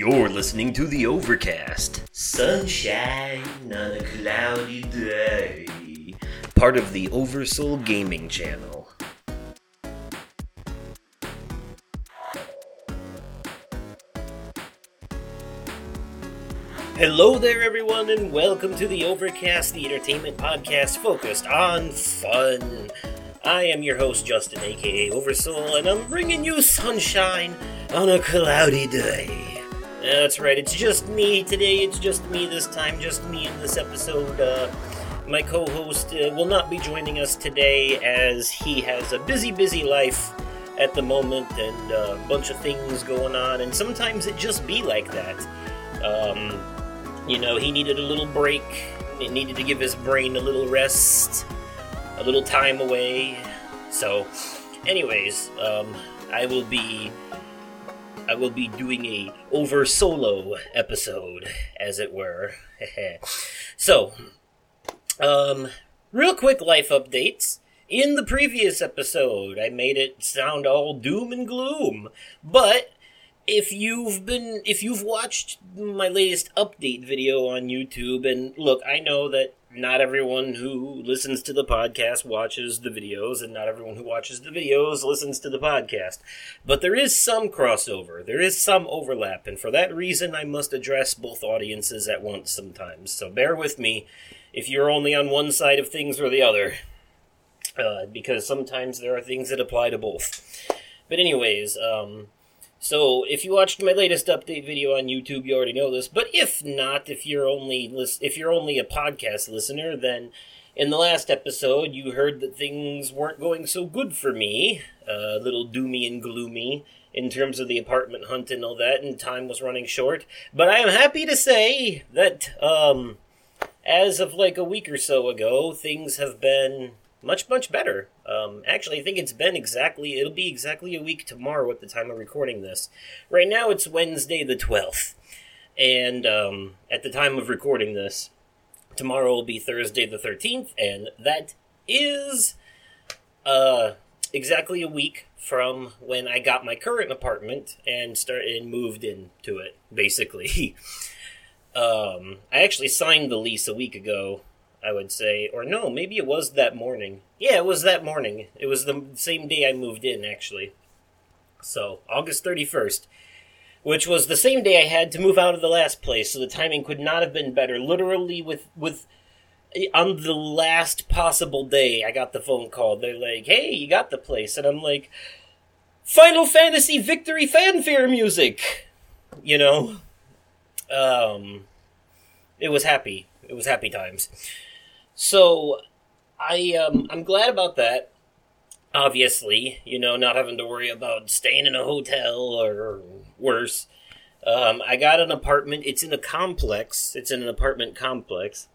You're listening to the Overcast. Sunshine on a cloudy day. Part of the Oversoul Gaming channel. Hello there, everyone, and welcome to the Overcast, the entertainment podcast focused on fun. I am your host, Justin, aka Oversoul, and I'm bringing you sunshine on a cloudy day. That's right, it's just me today. It's just me this time, just me in this episode. Uh, my co host uh, will not be joining us today as he has a busy, busy life at the moment and a bunch of things going on, and sometimes it just be like that. Um, you know, he needed a little break, he needed to give his brain a little rest, a little time away. So, anyways, um, I will be I will be doing a over solo episode, as it were. so, um, real quick life updates. In the previous episode, I made it sound all doom and gloom, but if you've been if you've watched my latest update video on YouTube and look, I know that not everyone who listens to the podcast watches the videos and not everyone who watches the videos listens to the podcast. But there is some crossover. There is some overlap and for that reason I must address both audiences at once sometimes. So bear with me if you're only on one side of things or the other. Uh, because sometimes there are things that apply to both. But anyways, um, so if you watched my latest update video on YouTube, you already know this. But if not, if you're only if you're only a podcast listener, then in the last episode you heard that things weren't going so good for me, a uh, little doomy and gloomy in terms of the apartment hunt and all that, and time was running short. But I am happy to say that um, as of like a week or so ago, things have been much much better. Um, actually, I think it's been exactly it'll be exactly a week tomorrow at the time of recording this. Right now, it's Wednesday the twelfth, and um, at the time of recording this, tomorrow will be Thursday the thirteenth, and that is uh, exactly a week from when I got my current apartment and started and moved into it. Basically, um, I actually signed the lease a week ago I would say. Or no, maybe it was that morning. Yeah, it was that morning. It was the same day I moved in, actually. So, August 31st. Which was the same day I had to move out of the last place, so the timing could not have been better. Literally, with, with, on the last possible day, I got the phone call. They're like, hey, you got the place. And I'm like, Final Fantasy Victory fanfare music! You know? Um, it was happy. It was happy times. So I um, I'm glad about that. Obviously, you know, not having to worry about staying in a hotel or worse. Um, I got an apartment. It's in a complex. It's in an apartment complex.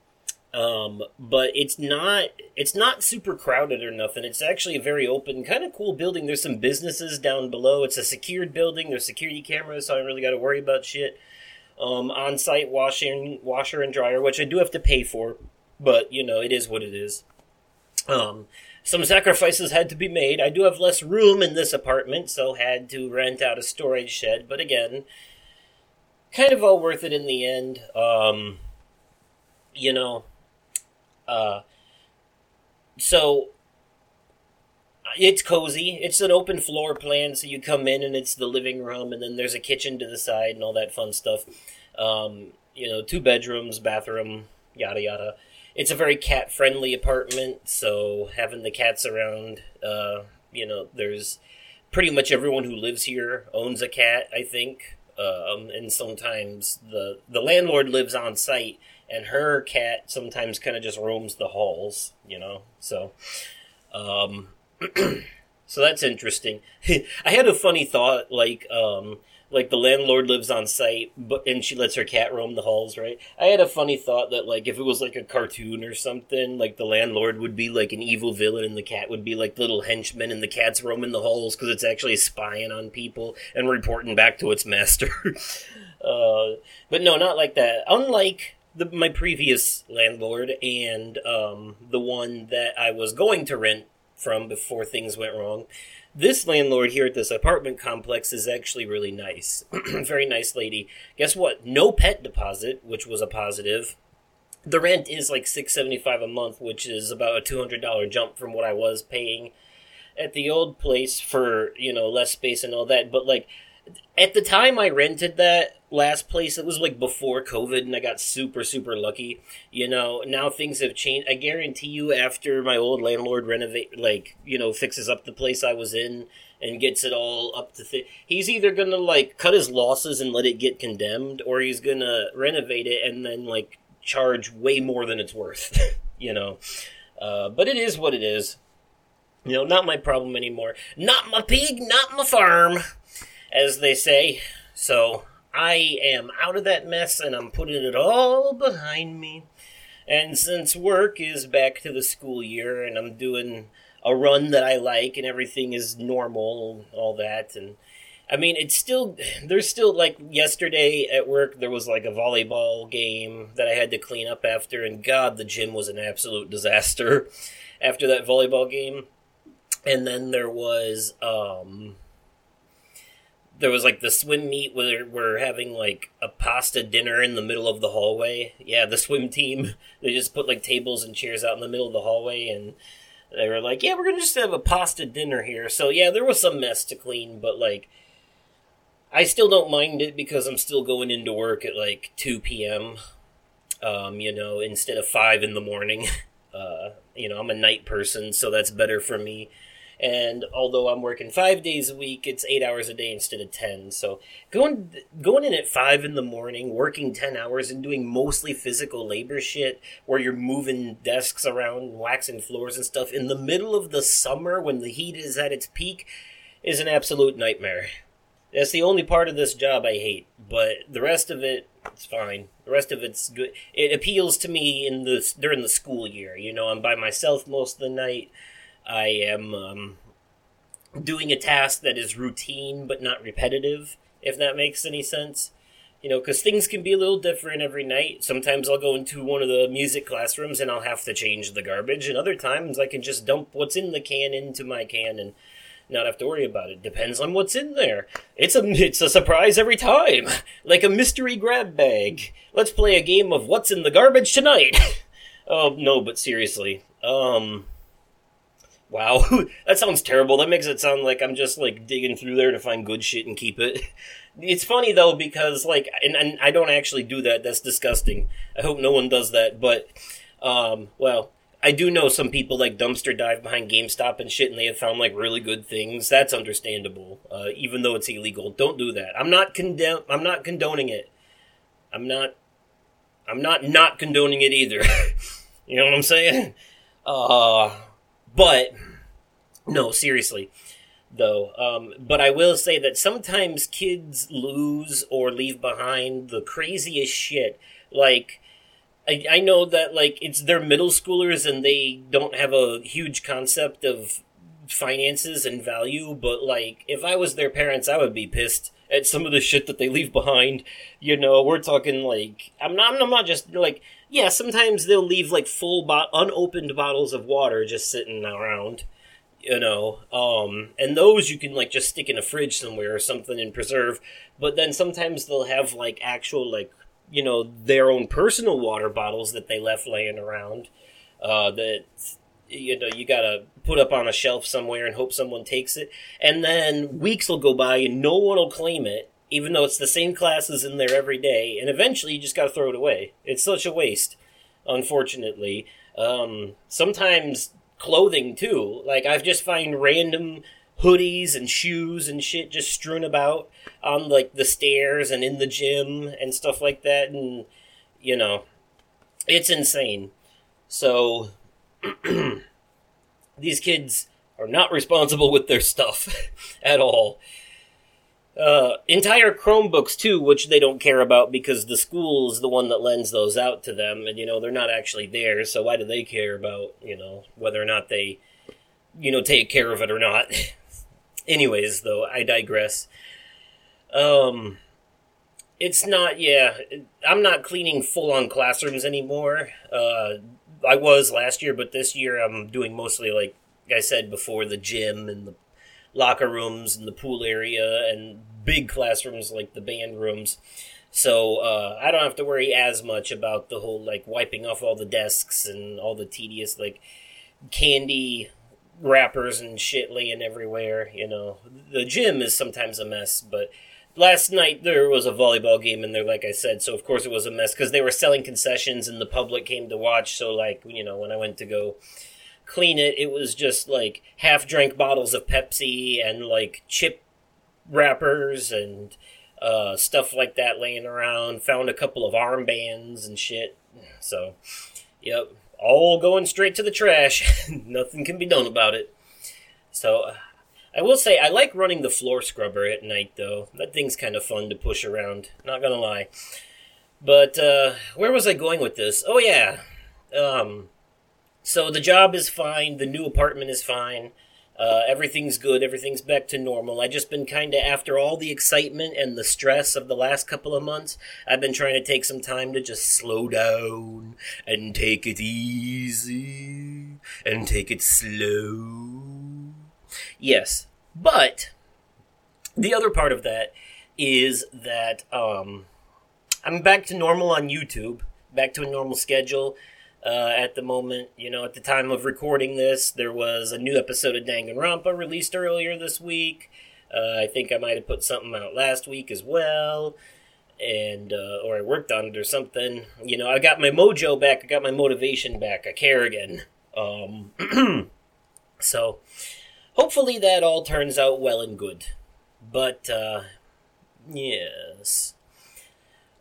Um, but it's not it's not super crowded or nothing. It's actually a very open, kind of cool building. There's some businesses down below. It's a secured building. There's security cameras, so I don't really got to worry about shit. Um, on-site washing, washer and dryer, which I do have to pay for but you know, it is what it is. Um, some sacrifices had to be made. I do have less room in this apartment, so had to rent out a storage shed. But again, kind of all worth it in the end. Um, you know, uh, so it's cozy. It's an open floor plan, so you come in and it's the living room, and then there's a kitchen to the side and all that fun stuff. Um, you know, two bedrooms, bathroom, yada yada it's a very cat friendly apartment, so having the cats around, uh, you know, there's pretty much everyone who lives here owns a cat, I think. Um, and sometimes the the landlord lives on site, and her cat sometimes kind of just roams the halls, you know. So, um, so that's interesting. I had a funny thought, like, um, like the landlord lives on site, but and she lets her cat roam the halls, right? I had a funny thought that like if it was like a cartoon or something, like the landlord would be like an evil villain and the cat would be like little henchmen and the cat's roaming the halls because it's actually spying on people and reporting back to its master. uh, but no, not like that. Unlike the, my previous landlord and um, the one that I was going to rent from before things went wrong this landlord here at this apartment complex is actually really nice. Very nice lady. Guess what? No pet deposit, which was a positive. The rent is like six seventy five a month, which is about a two hundred dollar jump from what I was paying at the old place for you know less space and all that. But like at the time I rented that last place, it was like before COVID, and I got super, super lucky. You know, now things have changed. I guarantee you, after my old landlord renovate, like, you know, fixes up the place I was in and gets it all up to th- he's either gonna like cut his losses and let it get condemned, or he's gonna renovate it and then like charge way more than it's worth. you know, uh, but it is what it is. You know, not my problem anymore. Not my pig, not my farm as they say. So I am out of that mess and I'm putting it all behind me. And since work is back to the school year and I'm doing a run that I like and everything is normal, all that, and I mean, it's still, there's still like yesterday at work, there was like a volleyball game that I had to clean up after, and God, the gym was an absolute disaster after that volleyball game. And then there was, um, there was like the swim meet where we're having like a pasta dinner in the middle of the hallway. Yeah, the swim team they just put like tables and chairs out in the middle of the hallway, and they were like, "Yeah, we're gonna just have a pasta dinner here." So yeah, there was some mess to clean, but like, I still don't mind it because I'm still going into work at like two p.m. Um, you know, instead of five in the morning. Uh, you know, I'm a night person, so that's better for me. And although I'm working five days a week, it's eight hours a day instead of ten. So going going in at five in the morning, working ten hours, and doing mostly physical labor shit, where you're moving desks around, waxing floors and stuff in the middle of the summer when the heat is at its peak, is an absolute nightmare. That's the only part of this job I hate, but the rest of it, it's fine. The rest of it's good. It appeals to me in the during the school year. You know, I'm by myself most of the night. I am um, doing a task that is routine but not repetitive, if that makes any sense. You know, because things can be a little different every night. Sometimes I'll go into one of the music classrooms and I'll have to change the garbage, and other times I can just dump what's in the can into my can and not have to worry about it. Depends on what's in there. It's a it's a surprise every time, like a mystery grab bag. Let's play a game of what's in the garbage tonight. oh no, but seriously, um, Wow, that sounds terrible. That makes it sound like I'm just like digging through there to find good shit and keep it. It's funny though because like, and, and I don't actually do that. That's disgusting. I hope no one does that. But, um, well, I do know some people like dumpster dive behind GameStop and shit, and they have found like really good things. That's understandable, uh, even though it's illegal. Don't do that. I'm not condemn. I'm not condoning it. I'm not. I'm not not condoning it either. you know what I'm saying? Uh but no, seriously though. Um, but I will say that sometimes kids lose or leave behind the craziest shit. Like, I, I know that like it's they're middle schoolers and they don't have a huge concept of finances and value. But like, if I was their parents, I would be pissed at some of the shit that they leave behind. You know, we're talking like I'm not. I'm not just like yeah, sometimes they'll leave like full bot unopened bottles of water just sitting around, you know. Um, and those you can like just stick in a fridge somewhere or something and preserve. But then sometimes they'll have like actual like you know their own personal water bottles that they left laying around. Uh, that you know you gotta put up on a shelf somewhere and hope someone takes it. And then weeks will go by and no one will claim it even though it's the same classes in there every day, and eventually you just got to throw it away. It's such a waste, unfortunately. Um, sometimes clothing too. Like I've just find random hoodies and shoes and shit just strewn about on like the stairs and in the gym and stuff like that, and you know, it's insane. So these kids are not responsible with their stuff at all uh, entire Chromebooks too, which they don't care about because the school is the one that lends those out to them, and you know they're not actually there. So why do they care about you know whether or not they you know take care of it or not? Anyways, though I digress. Um, it's not. Yeah, I'm not cleaning full on classrooms anymore. Uh, I was last year, but this year I'm doing mostly like I said before the gym and the locker rooms and the pool area and big classrooms like the band rooms. So uh, I don't have to worry as much about the whole like wiping off all the desks and all the tedious like candy wrappers and shit laying everywhere. You know, the gym is sometimes a mess, but last night there was a volleyball game in there, like I said, so of course it was a mess because they were selling concessions and the public came to watch. So, like, you know, when I went to go clean it, it was just like half drank bottles of Pepsi and like chip wrappers and uh, stuff like that laying around. Found a couple of armbands and shit. So, yep, all going straight to the trash. Nothing can be done about it. So, I will say I like running the floor scrubber at night though. That thing's kind of fun to push around. Not gonna lie. But uh, where was I going with this? Oh yeah. Um, so the job is fine. The new apartment is fine. Uh, everything's good. Everything's back to normal. I just been kind of after all the excitement and the stress of the last couple of months. I've been trying to take some time to just slow down and take it easy and take it slow. Yes, but the other part of that is that um, I'm back to normal on YouTube, back to a normal schedule. Uh, at the moment, you know, at the time of recording this, there was a new episode of Danganronpa released earlier this week. Uh, I think I might have put something out last week as well, and uh, or I worked on it or something. You know, I got my mojo back. I got my motivation back. I care again. Um, so hopefully that all turns out well and good. But, uh, yes.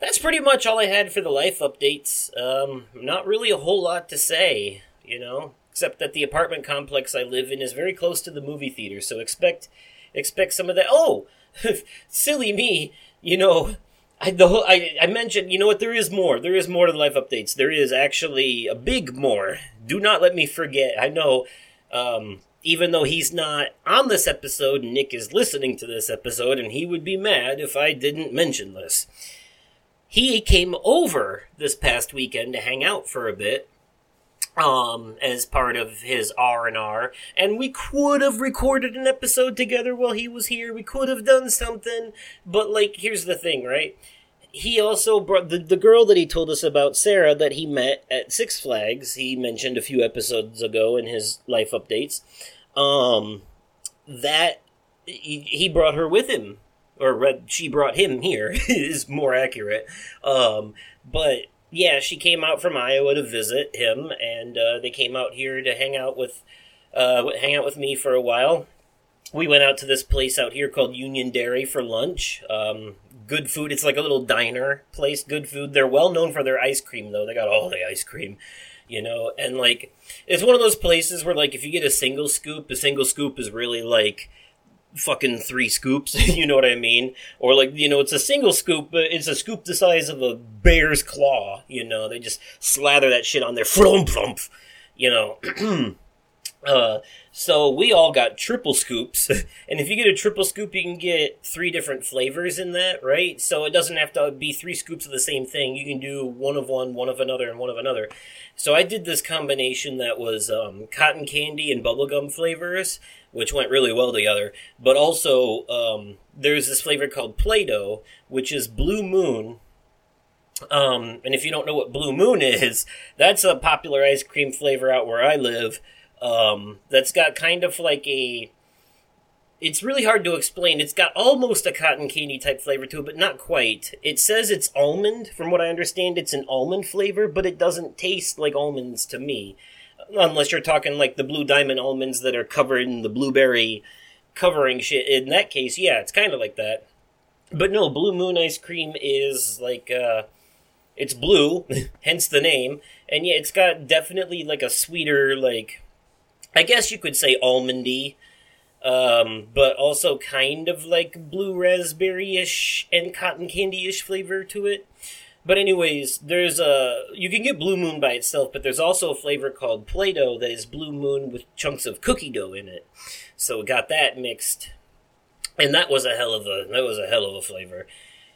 That's pretty much all I had for the life updates. Um, not really a whole lot to say, you know, except that the apartment complex I live in is very close to the movie theater, so expect expect some of that. Oh, silly me, you know. I, the whole, I, I mentioned, you know what, there is more. There is more to the life updates. There is actually a big more. Do not let me forget. I know, um, even though he's not on this episode, Nic is listening to this episode, and he would be mad if I didn't mention this. He came over this past weekend to hang out for a bit, um, as part of his R and R, and we could have recorded an episode together while he was here. We could have done something, but like, here's the thing, right? he also brought the, the girl that he told us about, Sarah, that he met at Six Flags. He mentioned a few episodes ago in his life updates. Um, that he, he brought her with him, or she brought him here is more accurate. Um, but yeah, she came out from Iowa to visit him, and uh, they came out here to hang out with uh, hang out with me for a while. We went out to this place out here called Union Dairy for lunch. Um, good food. It's like a little diner place. Good food. They're well known for their ice cream, though. They got all the ice cream, you know. And like, it's one of those places where like if you get a single scoop, a single scoop is really like fucking three scoops. you know what I mean? Or like you know, it's a single scoop, but it's a scoop the size of a bear's claw. You know, they just slather that shit on there. Flump flump. You know. uh so we all got triple scoops. and if you get a triple scoop, you can get three different flavors in that, right? So it doesn't have to be three scoops of the same thing. You can do one of one, one of another, and one of another. So I did this combination that was um, cotton candy and bubblegum flavors, which went really well together. But also, um, there's this flavor called Play Doh, which is Blue Moon. Um, and if you don't know what Blue Moon is, that's a popular ice cream flavor out where I live um, that's got kind of like a. It's really hard to explain. It's got almost a cotton candy type flavor to it, but not quite. It says it's almond. From what I understand, it's an almond flavor, but it doesn't taste like almonds to me. Unless you're talking like the blue diamond almonds that are covered in the blueberry covering shit. In that case, yeah, it's kind of like that. But no, Blue Moon ice cream is like, uh, it's blue, hence the name. And yeah, it's got definitely like a sweeter, like, I guess you could say almondy, um, but also kind of like blue raspberry ish and cotton candy ish flavor to it. But anyways, there's a you can get Blue Moon by itself, but there's also a flavor called Play-Doh that is Blue Moon with chunks of cookie dough in it. So we got that mixed, and that was a hell of a that was a hell of a flavor.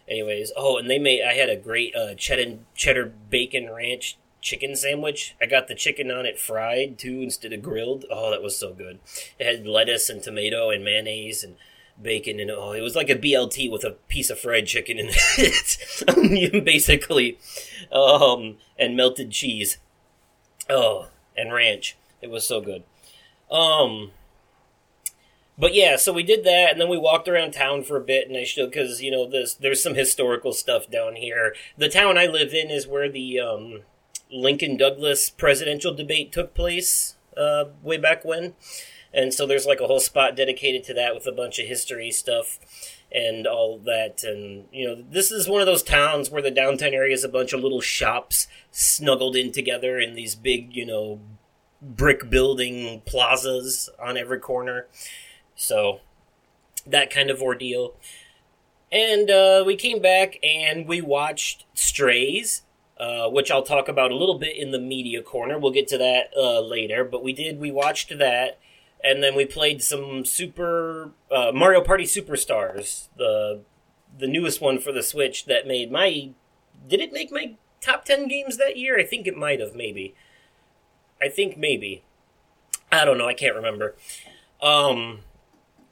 Anyways, oh, and they made I had a great uh, cheddar cheddar bacon ranch chicken sandwich. I got the chicken on it fried too instead of grilled. Oh, that was so good. It had lettuce and tomato and mayonnaise and bacon and oh, it was like a BLT with a piece of fried chicken in it, basically, um, and melted cheese. Oh, and ranch. It was so good. Um, but yeah, so we did that, and then we walked around town for a bit, and I showed because you know there's there's some historical stuff down here. The town I live in is where the um, Lincoln Douglas presidential debate took place uh, way back when, and so there's like a whole spot dedicated to that with a bunch of history stuff and all that. And you know, this is one of those towns where the downtown area is a bunch of little shops snuggled in together in these big, you know, brick building plazas on every corner so that kind of ordeal. And uh, we came back and we watched Strays, uh, which I'll talk about a little bit in the media corner. We'll get to that uh, later. But we did, we watched that. And then we played some Super uh, Mario Party Superstars, the the newest one for the Switch that made my. Did it make my top 10 games that year? I think it might have, maybe. I think maybe. I don't know, I can't remember. Um,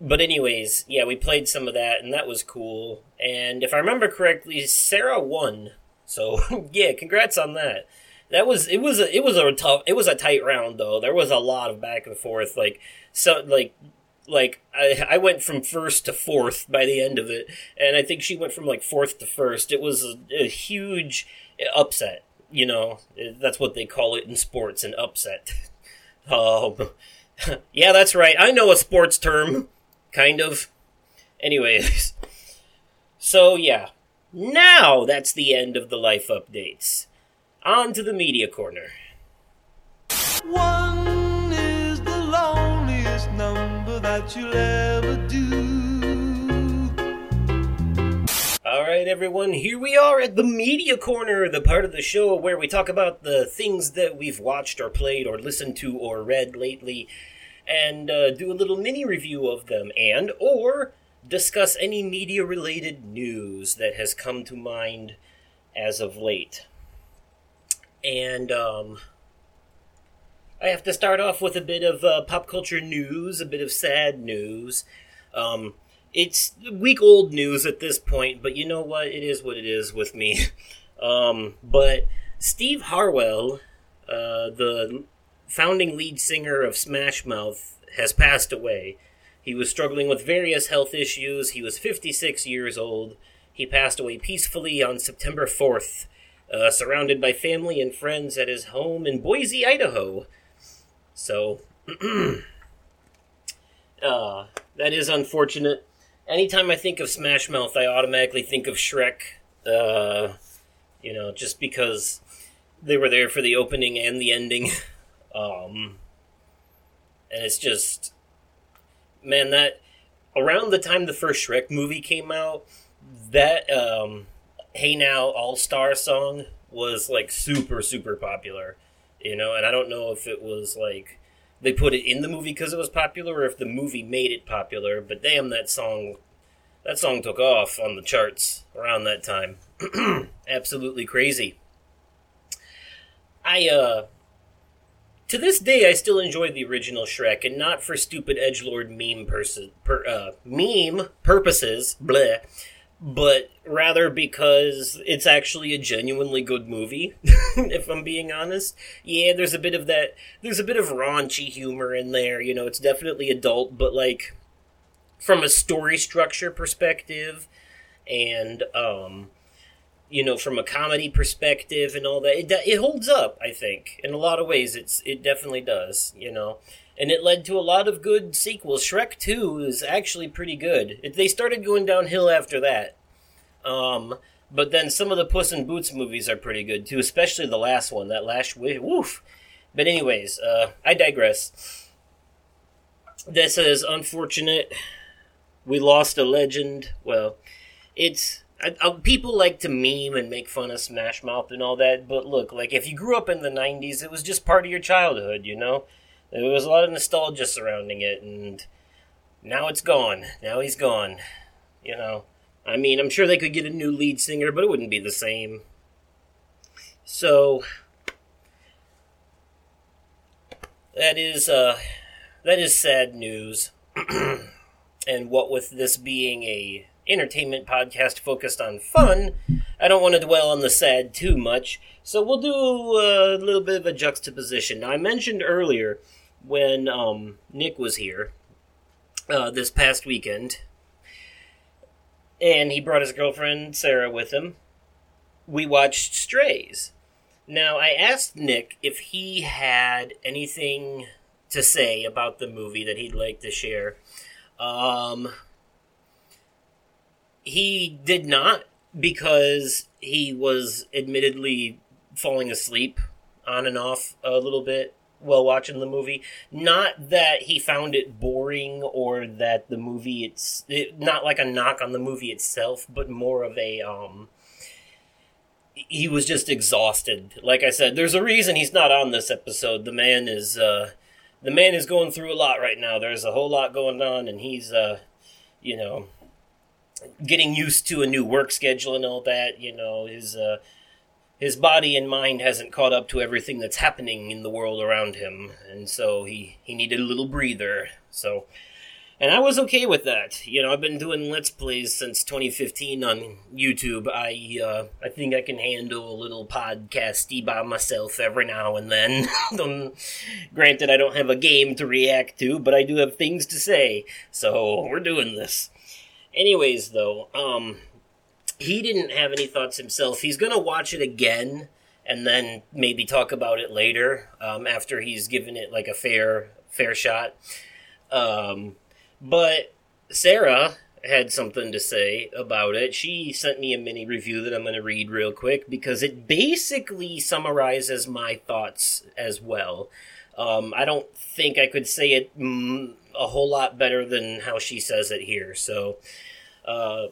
but anyways, yeah, we played some of that, and that was cool. And if I remember correctly, Sarah won. So yeah, congrats on that. That was it was a it was a tough it was a tight round though. There was a lot of back and forth. Like so like like I I went from first to fourth by the end of it, and I think she went from like fourth to first. It was a, a huge upset. You know, that's what they call it in sports, an upset. Um, yeah, that's right. I know a sports term kind of. Anyways, so yeah, now that's the end of the life updates. On to the media corner. One is the loneliest number that you'll ever do. Alright, everyone, here we are at the media corner, the part of the show where we talk about the things that we've watched or played or listened to or read lately and uh, do a little mini review of them and or discuss any media related news that has come to mind as of late. And um, I have to start off with a bit of uh, pop culture news, a bit of sad news. Um, it's week old news at this point, but you know what? It is what it is with me. um, but Steve Harwell, uh, the founding lead singer of Smash Mouth, has passed away. He was struggling with various health issues. He was 56 years old. He passed away peacefully on September 4th, uh, surrounded by family and friends at his home in Boise, Idaho. So, uh, that is unfortunate. Anytime I think of Smash Mouth, I automatically think of Shrek. Uh, you know, just because they were there for the opening and the ending. Um, and it's just, man, that around the time the first Shrek movie came out, that um, "Hey Now All Star" song was like super super popular, you know. And I don't know if it was like they put it in the movie because it was popular, or if the movie made it popular. But damn, that song, that song took off on the charts around that time. Absolutely crazy. I uh to this day, I still enjoy the original Shrek, and not for stupid edge lord meme pers- per, uh, meme purposes, bleh, but rather because it's actually a genuinely good movie. if I'm being honest, yeah, there's a bit of that. There's a bit of raunchy humor in there. You know, it's definitely adult, but like from a story structure perspective, and um, you know, from a comedy perspective and all that, it, it holds up. I think in a lot of ways, it's it definitely does. You know, and it led to a lot of good sequels. Shrek Two is actually pretty good. It, they started going downhill after that, um, but then some of the Puss in Boots movies are pretty good too, especially the last one. That last woof. But anyways, uh, I digress. This is unfortunate. We lost a legend. Well, it's I, I, people like to meme and make fun of Smash Mouth and all that, but look, like if you grew up in the '90s, it was just part of your childhood, you know. There was a lot of nostalgia surrounding it, and now it's gone. Now he's gone. You know, I mean, I'm sure they could get a new lead singer, but it wouldn't be the same. So, that is uh, that is sad news. and what with this being a entertainment podcast focused on fun, I don't want to dwell on the sad too much. So we'll do a little bit of a juxtaposition. Now, I mentioned earlier when um, Nic was here uh, this past weekend, and he brought his girlfriend Sarah with him. We watched Strays. Now, I asked Nic if he had anything to say about the movie that he'd like to share. Um, he did not because he was admittedly falling asleep on and off a little bit while watching the movie. Not that he found it boring or that the movie it's it, not like a knock on the movie itself, but more of a um he was just exhausted. Like I said, there's a reason he's not on this episode. The man is uh the man is going through a lot right now. There's a whole lot going on and he's uh you know getting used to a new work schedule and all that, you know, his uh his body and mind hasn't caught up to everything that's happening in the world around him, and so he he needed a little breather. So, and I was okay with that. You know, I've been doing let's plays since 2015 on YouTube. I uh, I think I can handle a little podcasty by myself every now and then. granted, I don't have a game to react to, but I do have things to say. So we're doing this. Anyways, though, um, he didn't have any thoughts himself. He's going to watch it again and then maybe talk about it later um, after he's given it like a fair fair shot. Um, but Sarah had something to say about it. She sent me a mini review that I'm going to read real quick because it basically summarizes my thoughts as well. Um, I don't think I could say it mm, a whole lot better than how she says it here. So, uh,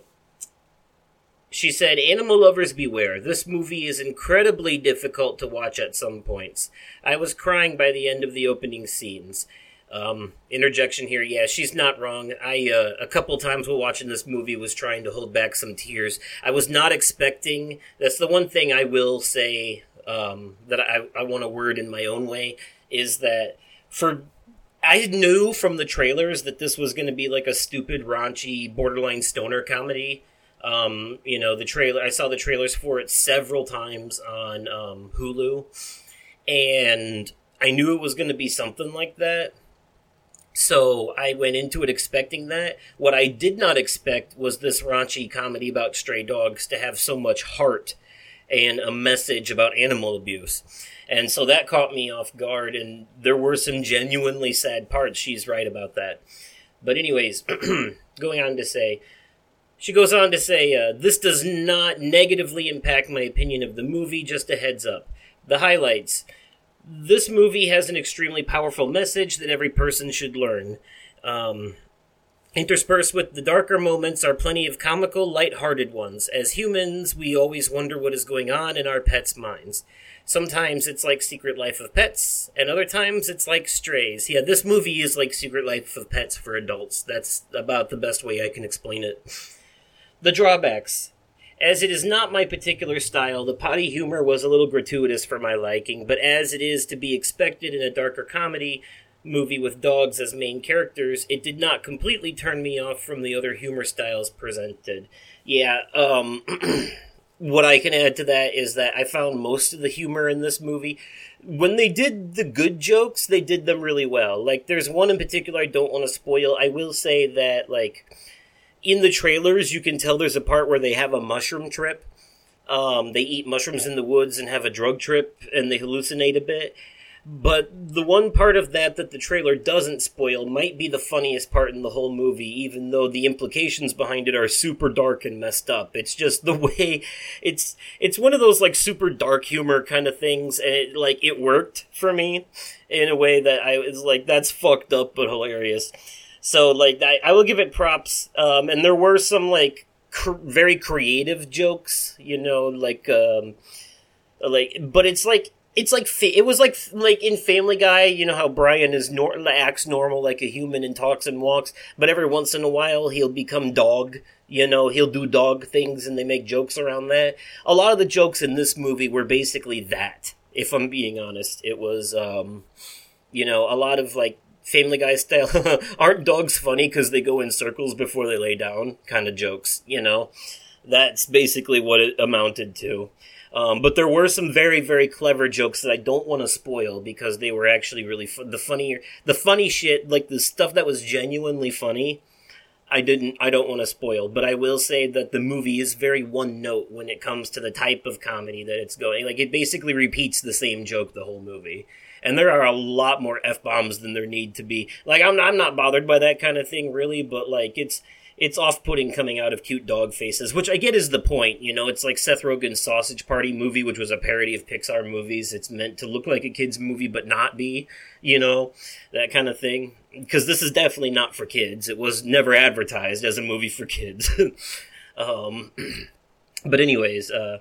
she said, Animal lovers beware. This movie is incredibly difficult to watch at some points. I was crying by the end of the opening scenes. Um, interjection here, yeah, she's not wrong. I, uh, a couple times while watching this movie, was trying to hold back some tears. I was not expecting, that's the one thing I will say, um, that I, I want to word in my own way, is that for I knew from the trailers that this was going to be like a stupid, raunchy, borderline stoner comedy. Um, you know, the trailer, I saw the trailers for it several times on um, Hulu, and I knew it was going to be something like that. So I went into it expecting that. What I did not expect was this raunchy comedy about stray dogs to have so much heart and a message about animal abuse. And so that caught me off guard, and there were some genuinely sad parts. She's right about that. But, anyways, going on to say, she goes on to say, uh, This does not negatively impact my opinion of the movie, just a heads up. The highlights. This movie has an extremely powerful message that every person should learn. Um, interspersed with the darker moments are plenty of comical, light-hearted ones. As humans, we always wonder what is going on in our pets' minds. Sometimes it's like Secret Life of Pets, and other times it's like Strays. Yeah, this movie is like Secret Life of Pets for adults. That's about the best way I can explain it. The drawbacks. As it is not my particular style, the potty humor was a little gratuitous for my liking, but as it is to be expected in a darker comedy movie with dogs as main characters, it did not completely turn me off from the other humor styles presented. Yeah, um, what I can add to that is that I found most of the humor in this movie. When they did the good jokes, they did them really well. Like, there's one in particular I don't want to spoil. I will say that, like, in the trailers, you can tell there's a part where they have a mushroom trip. Um, they eat mushrooms in the woods and have a drug trip, and they hallucinate a bit. But the one part of that that the trailer doesn't spoil might be the funniest part in the whole movie, even though the implications behind it are super dark and messed up. It's just the way it's it's one of those like super dark humor kind of things, and it like it worked for me in a way that I was like, that's fucked up but hilarious. So like I, I will give it props. Um, and there were some like cr- very creative jokes, you know, like um, like but it's like it's like it was like like in Family Guy, you know how Brian is nor- acts normal like a human and talks and walks, but every once in a while he'll become dog. You know, he'll do dog things and they make jokes around that. A lot of the jokes in this movie were basically that. If I'm being honest, it was um You know, a lot of like Family Guy style, aren't dogs funny because they go in circles before they lay down kind of jokes, you know? That's basically what it amounted to. Um, but there were some very, very clever jokes that I don't want to spoil because they were actually really fun. The funny, the funny shit, like the stuff that was genuinely funny, I didn't, I don't want to spoil. But I will say that the movie is very one note when it comes to the type of comedy that it's going. Like it basically repeats the same joke the whole movie. And there are a lot more f bombs than there need to be. Like I'm, I'm not bothered by that kind of thing really, but like it's it's off-putting coming out of cute dog faces, which I get is the point. You know, it's like Seth Rogen's Sausage Party movie, which was a parody of Pixar movies. It's meant to look like a kids movie, but not be. You know, that kind of thing. Because this is definitely not for kids. It was never advertised as a movie for kids. um, but anyways, uh,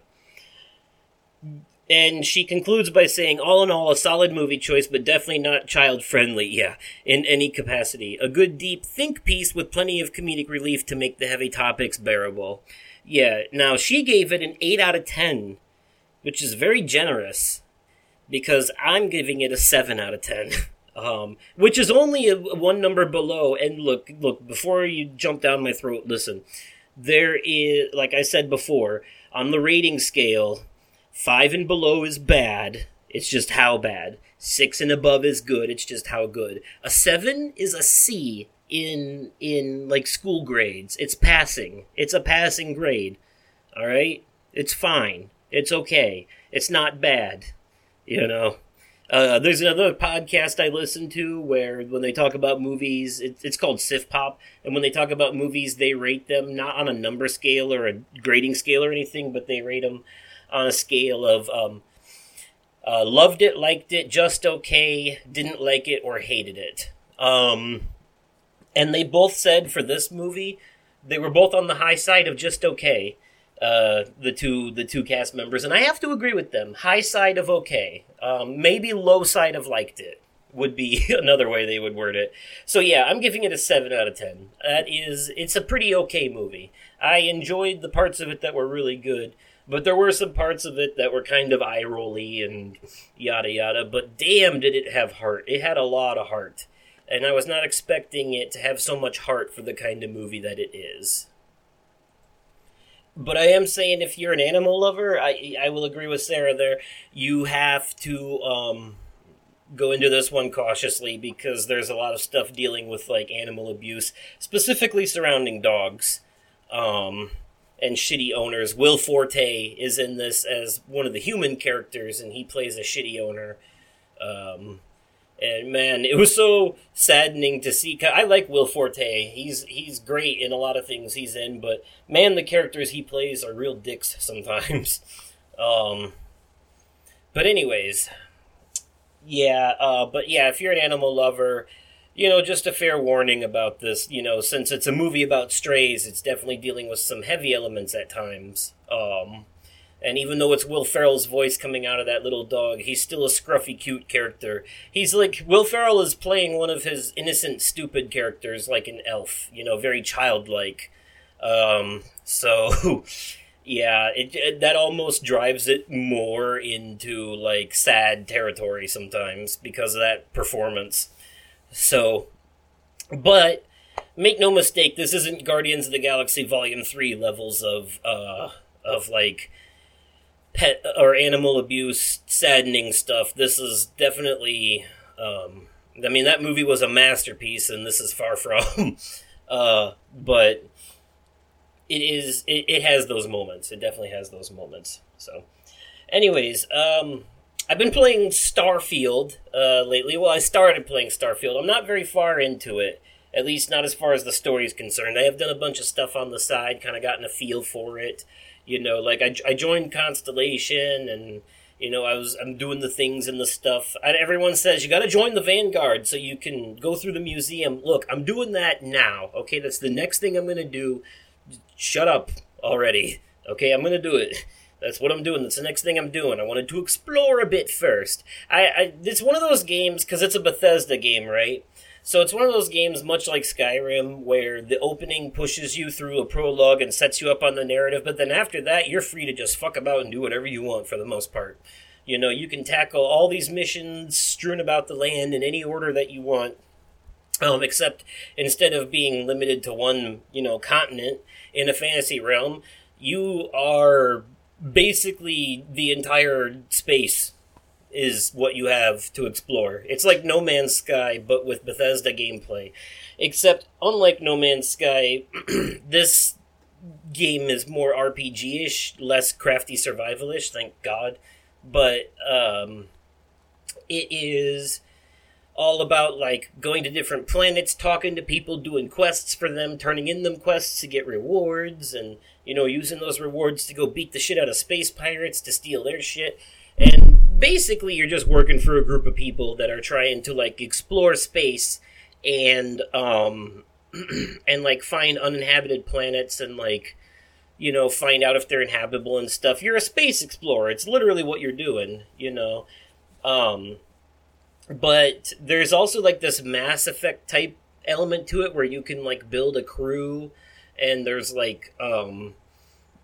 and she concludes by saying, all in all, a solid movie choice, but definitely not child friendly, yeah, in any capacity. A good deep think piece with plenty of comedic relief to make the heavy topics bearable. Yeah, now she gave it an 8 out of 10, which is very generous, because I'm giving it a 7 out of 10. Um, which is only a, one number below. And look, look, before you jump down my throat, listen. There is, like I said before, on the rating scale, Five and below is bad. It's just how bad. Six and above is good. It's just how good. A seven is a C in in like school grades. It's passing. It's a passing grade. All right. It's fine. It's okay. It's not bad. You know. Uh, there's another podcast I listen to where when they talk about movies, it, it's called Sif Pop, and when they talk about movies, they rate them not on a number scale or a grading scale or anything, but they rate them on a scale of um, uh, loved it, liked it, just okay, didn't like it, or hated it. Um, and they both said for this movie, they were both on the high side of just okay. Uh, the two the two cast members, and I have to agree with them. High side of okay, um, maybe low side of liked it would be another way they would word it. So yeah, I'm giving it a seven out of ten. That is, it's a pretty okay movie. I enjoyed the parts of it that were really good. But there were some parts of it that were kind of eye rolly and yada yada. But damn, did it have heart! It had a lot of heart, and I was not expecting it to have so much heart for the kind of movie that it is. But I am saying, if you're an animal lover, I I will agree with Sarah there. You have to um, go into this one cautiously because there's a lot of stuff dealing with like animal abuse, specifically surrounding dogs. Um, and shitty owners. Will Forte is in this as one of the human characters, and he plays a shitty owner. Um, and man, it was so saddening to see. I like Will Forte. He's he's great in a lot of things he's in, but man, the characters he plays are real dicks sometimes. um, but anyways, yeah. Uh, but yeah, if you're an animal lover, you know, just a fair warning about this. You know, since it's a movie about strays, it's definitely dealing with some heavy elements at times. Um, and even though it's Will Ferrell's voice coming out of that little dog, he's still a scruffy, cute character. He's like Will Ferrell is playing one of his innocent, stupid characters, like an elf. You know, very childlike. Um, so. Yeah, it, it, that almost drives it more into like sad territory sometimes because of that performance. So, but make no mistake, this isn't Guardians of the Galaxy Volume Three levels of uh, of like pet or animal abuse, saddening stuff. This is definitely. Um, I mean, that movie was a masterpiece, and this is far from. uh, but it is. It, it has those moments. It definitely has those moments. So, anyways, um, I've been playing Starfield uh, lately. Well, I started playing Starfield. I'm not very far into it, at least not as far as the story is concerned. I have done a bunch of stuff on the side, kind of gotten a feel for it. You know, like I, I joined Constellation, and you know I was I'm doing the things and the stuff. I, everyone says you got to join the Vanguard so you can go through the museum. Look, I'm doing that now. Okay, that's the next thing I'm gonna do. Shut up already. Okay, I'm gonna do it. That's what I'm doing. That's the next thing I'm doing. I wanted to explore a bit first. I, I it's one of those games because it's a Bethesda game, right? So it's one of those games, much like Skyrim, where the opening pushes you through a prologue and sets you up on the narrative, but then after that, you're free to just fuck about and do whatever you want for the most part. You know, you can tackle all these missions strewn about the land in any order that you want. Um, except instead of being limited to one, you know, continent in a fantasy realm, you are basically the entire space is what you have to explore. It's like No Man's Sky, but with Bethesda gameplay. Except, unlike No Man's Sky, this game is more RPG ish, less crafty survival ish, thank God. But um, it is all about like going to different planets, talking to people, doing quests for them, turning in them quests to get rewards, and you know using those rewards to go beat the shit out of space pirates to steal their shit. And basically, you're just working for a group of people that are trying to like explore space and um and like find uninhabited planets and like you know find out if they're inhabitable and stuff. You're a space explorer. It's literally what you're doing. You know. Um, but there's also like this Mass Effect type element to it where you can like build a crew and there's like um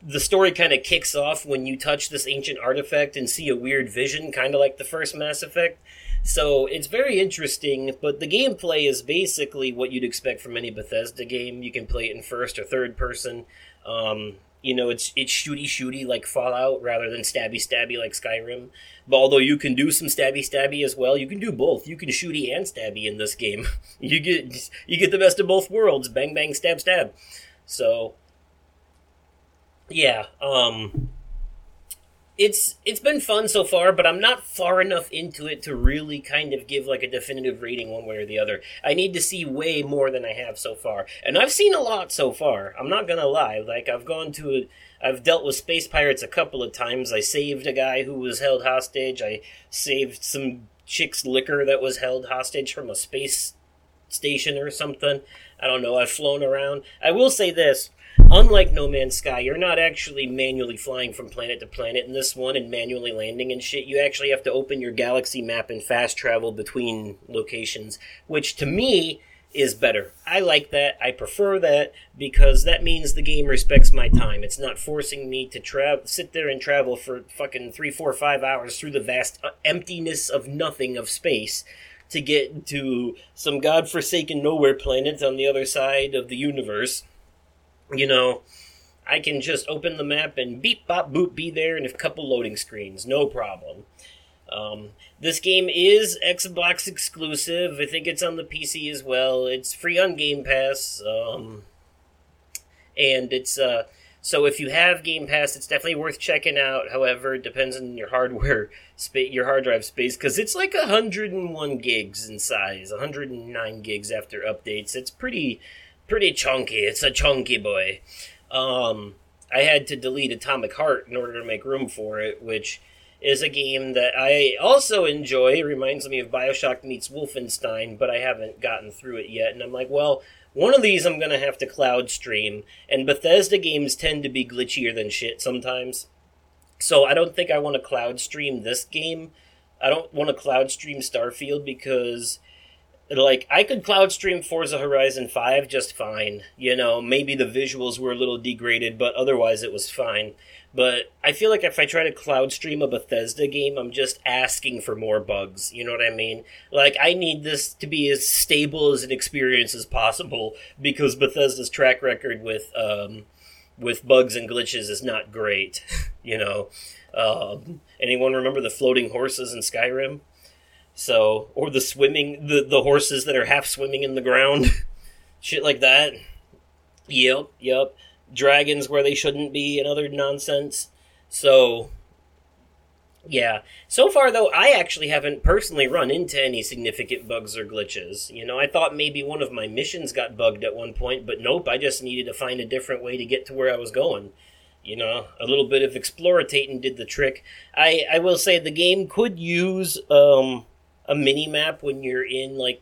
the story kind of kicks off when you touch this ancient artifact and see a weird vision kind of like the first Mass Effect. So it's very interesting, but the gameplay is basically what you'd expect from any Bethesda game. You can play it in first or third person. Um, you know, it's it's shooty shooty like Fallout rather than stabby stabby like Skyrim. But although you can do some stabby stabby as well, you can do both. You can shooty and stabby in this game. you get you get the best of both worlds. Bang bang stab stab. So yeah, um it's it's been fun so far, but I'm not far enough into it to really kind of give like a definitive rating one way or the other. I need to see way more than I have so far, and I've seen a lot so far. I'm not gonna lie. Like I've gone to, a, I've dealt with space pirates a couple of times. I saved a guy who was held hostage. I saved some chick's liquor that was held hostage from a space station or something. I don't know. I've flown around. I will say this unlike No Man's Sky, you're not actually manually flying from planet to planet in this one and manually landing and shit. You actually have to open your galaxy map and fast travel between locations, which to me is better. I like that. I prefer that because that means the game respects my time. It's not forcing me to travel, sit there and travel for fucking three, four, five hours through the vast uh, emptiness of nothing of space to get to some godforsaken nowhere planet on the other side of the universe you know, I can just open the map and beep, bop, boop, be there in a couple loading screens, no problem. Um, this game is Xbox exclusive. I think it's on the PC as well. It's free on Game Pass, um, and it's uh, so if you have Game Pass, it's definitely worth checking out. However, it depends on your hardware, your hard drive space, because it's like 101 gigs in size, 109 gigs after updates. It's pretty pretty chunky. It's a chunky boy. Um, I had to delete Atomic Heart in order to make room for it, which is a game that I also enjoy. It reminds me of Bioshock meets Wolfenstein, but I haven't gotten through it yet. And I'm like, well, one of these I'm going to have to cloud stream. And Bethesda games tend to be glitchier than shit sometimes. So I don't think I want to cloud stream this game. I don't want to cloud stream Starfield because like I could cloud stream Forza Horizon 5 just fine. You know, maybe the visuals were a little degraded, but otherwise it was fine. But I feel like if I try to cloud stream a Bethesda game, I'm just asking for more bugs. You know what I mean? Like I need this to be as stable as an experience as possible because Bethesda's track record with um, with bugs and glitches is not great. you know, um, anyone remember the floating horses in Skyrim? So, or the swimming, the, the horses that are half swimming in the ground, shit like that. Yep, yep. Dragons where they shouldn't be and other nonsense. So, yeah. So far, though, I actually haven't personally run into any significant bugs or glitches. You know, I thought maybe one of my missions got bugged at one point, but nope, I just needed to find a different way to get to where I was going. You know, a little bit of explorating did the trick. I, I will say the game could use um, a mini map when you're in like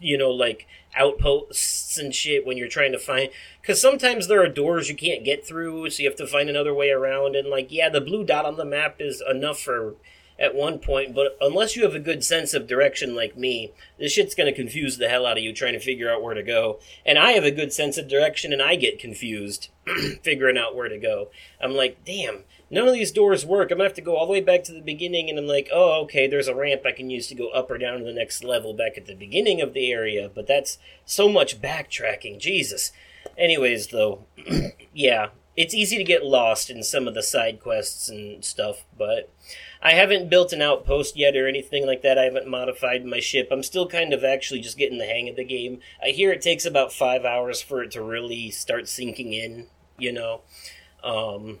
you know like outposts and shit when you're trying to find because sometimes there are doors you can't get through so you have to find another way around and like yeah the blue dot on the map is enough for at one point but unless you have a good sense of direction like me this shit's to confuse the hell out of you trying to figure out where to go. And i have a good sense of direction and i get confused figuring out where to go. I'm like damn none of these doors work. I'm gonna have to go all the way back to the beginning, and I'm like, oh, okay, there's a ramp I can use to go up or down to the next level back at the beginning of the area, but that's so much backtracking, Jesus. Anyways, though, yeah, it's easy to get lost in some of the side quests and stuff, but I haven't built an outpost yet or anything like that. I haven't modified my ship. I'm still kind of actually just getting the hang of the game. I hear it takes about five hours for it to really start sinking in, you know. Um,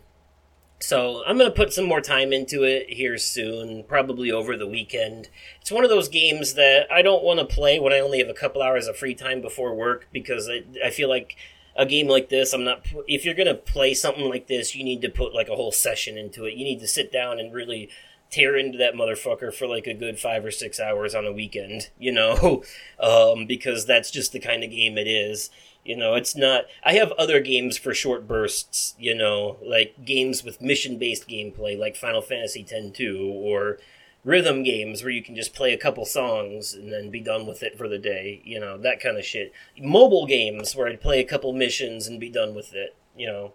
so I'm going to put some more time into it here soon, probably over the weekend. It's one of those games that I don't want to play when I only have a couple hours of free time before work because I, I feel like a game like this, I'm not. If you're going to play something like this, you need to put like a whole session into it. You need to sit down and really tear into that motherfucker for like a good five or six hours on a weekend, you know, um, because that's just the kind of game it is. You know, it's not. I have other games for short bursts. You know, like games with mission-based gameplay, like Final Fantasy X-2, or rhythm games where you can just play a couple songs and then be done with it for the day. You know, that kind of shit. Mobile games where I'd play a couple missions and be done with it. You know.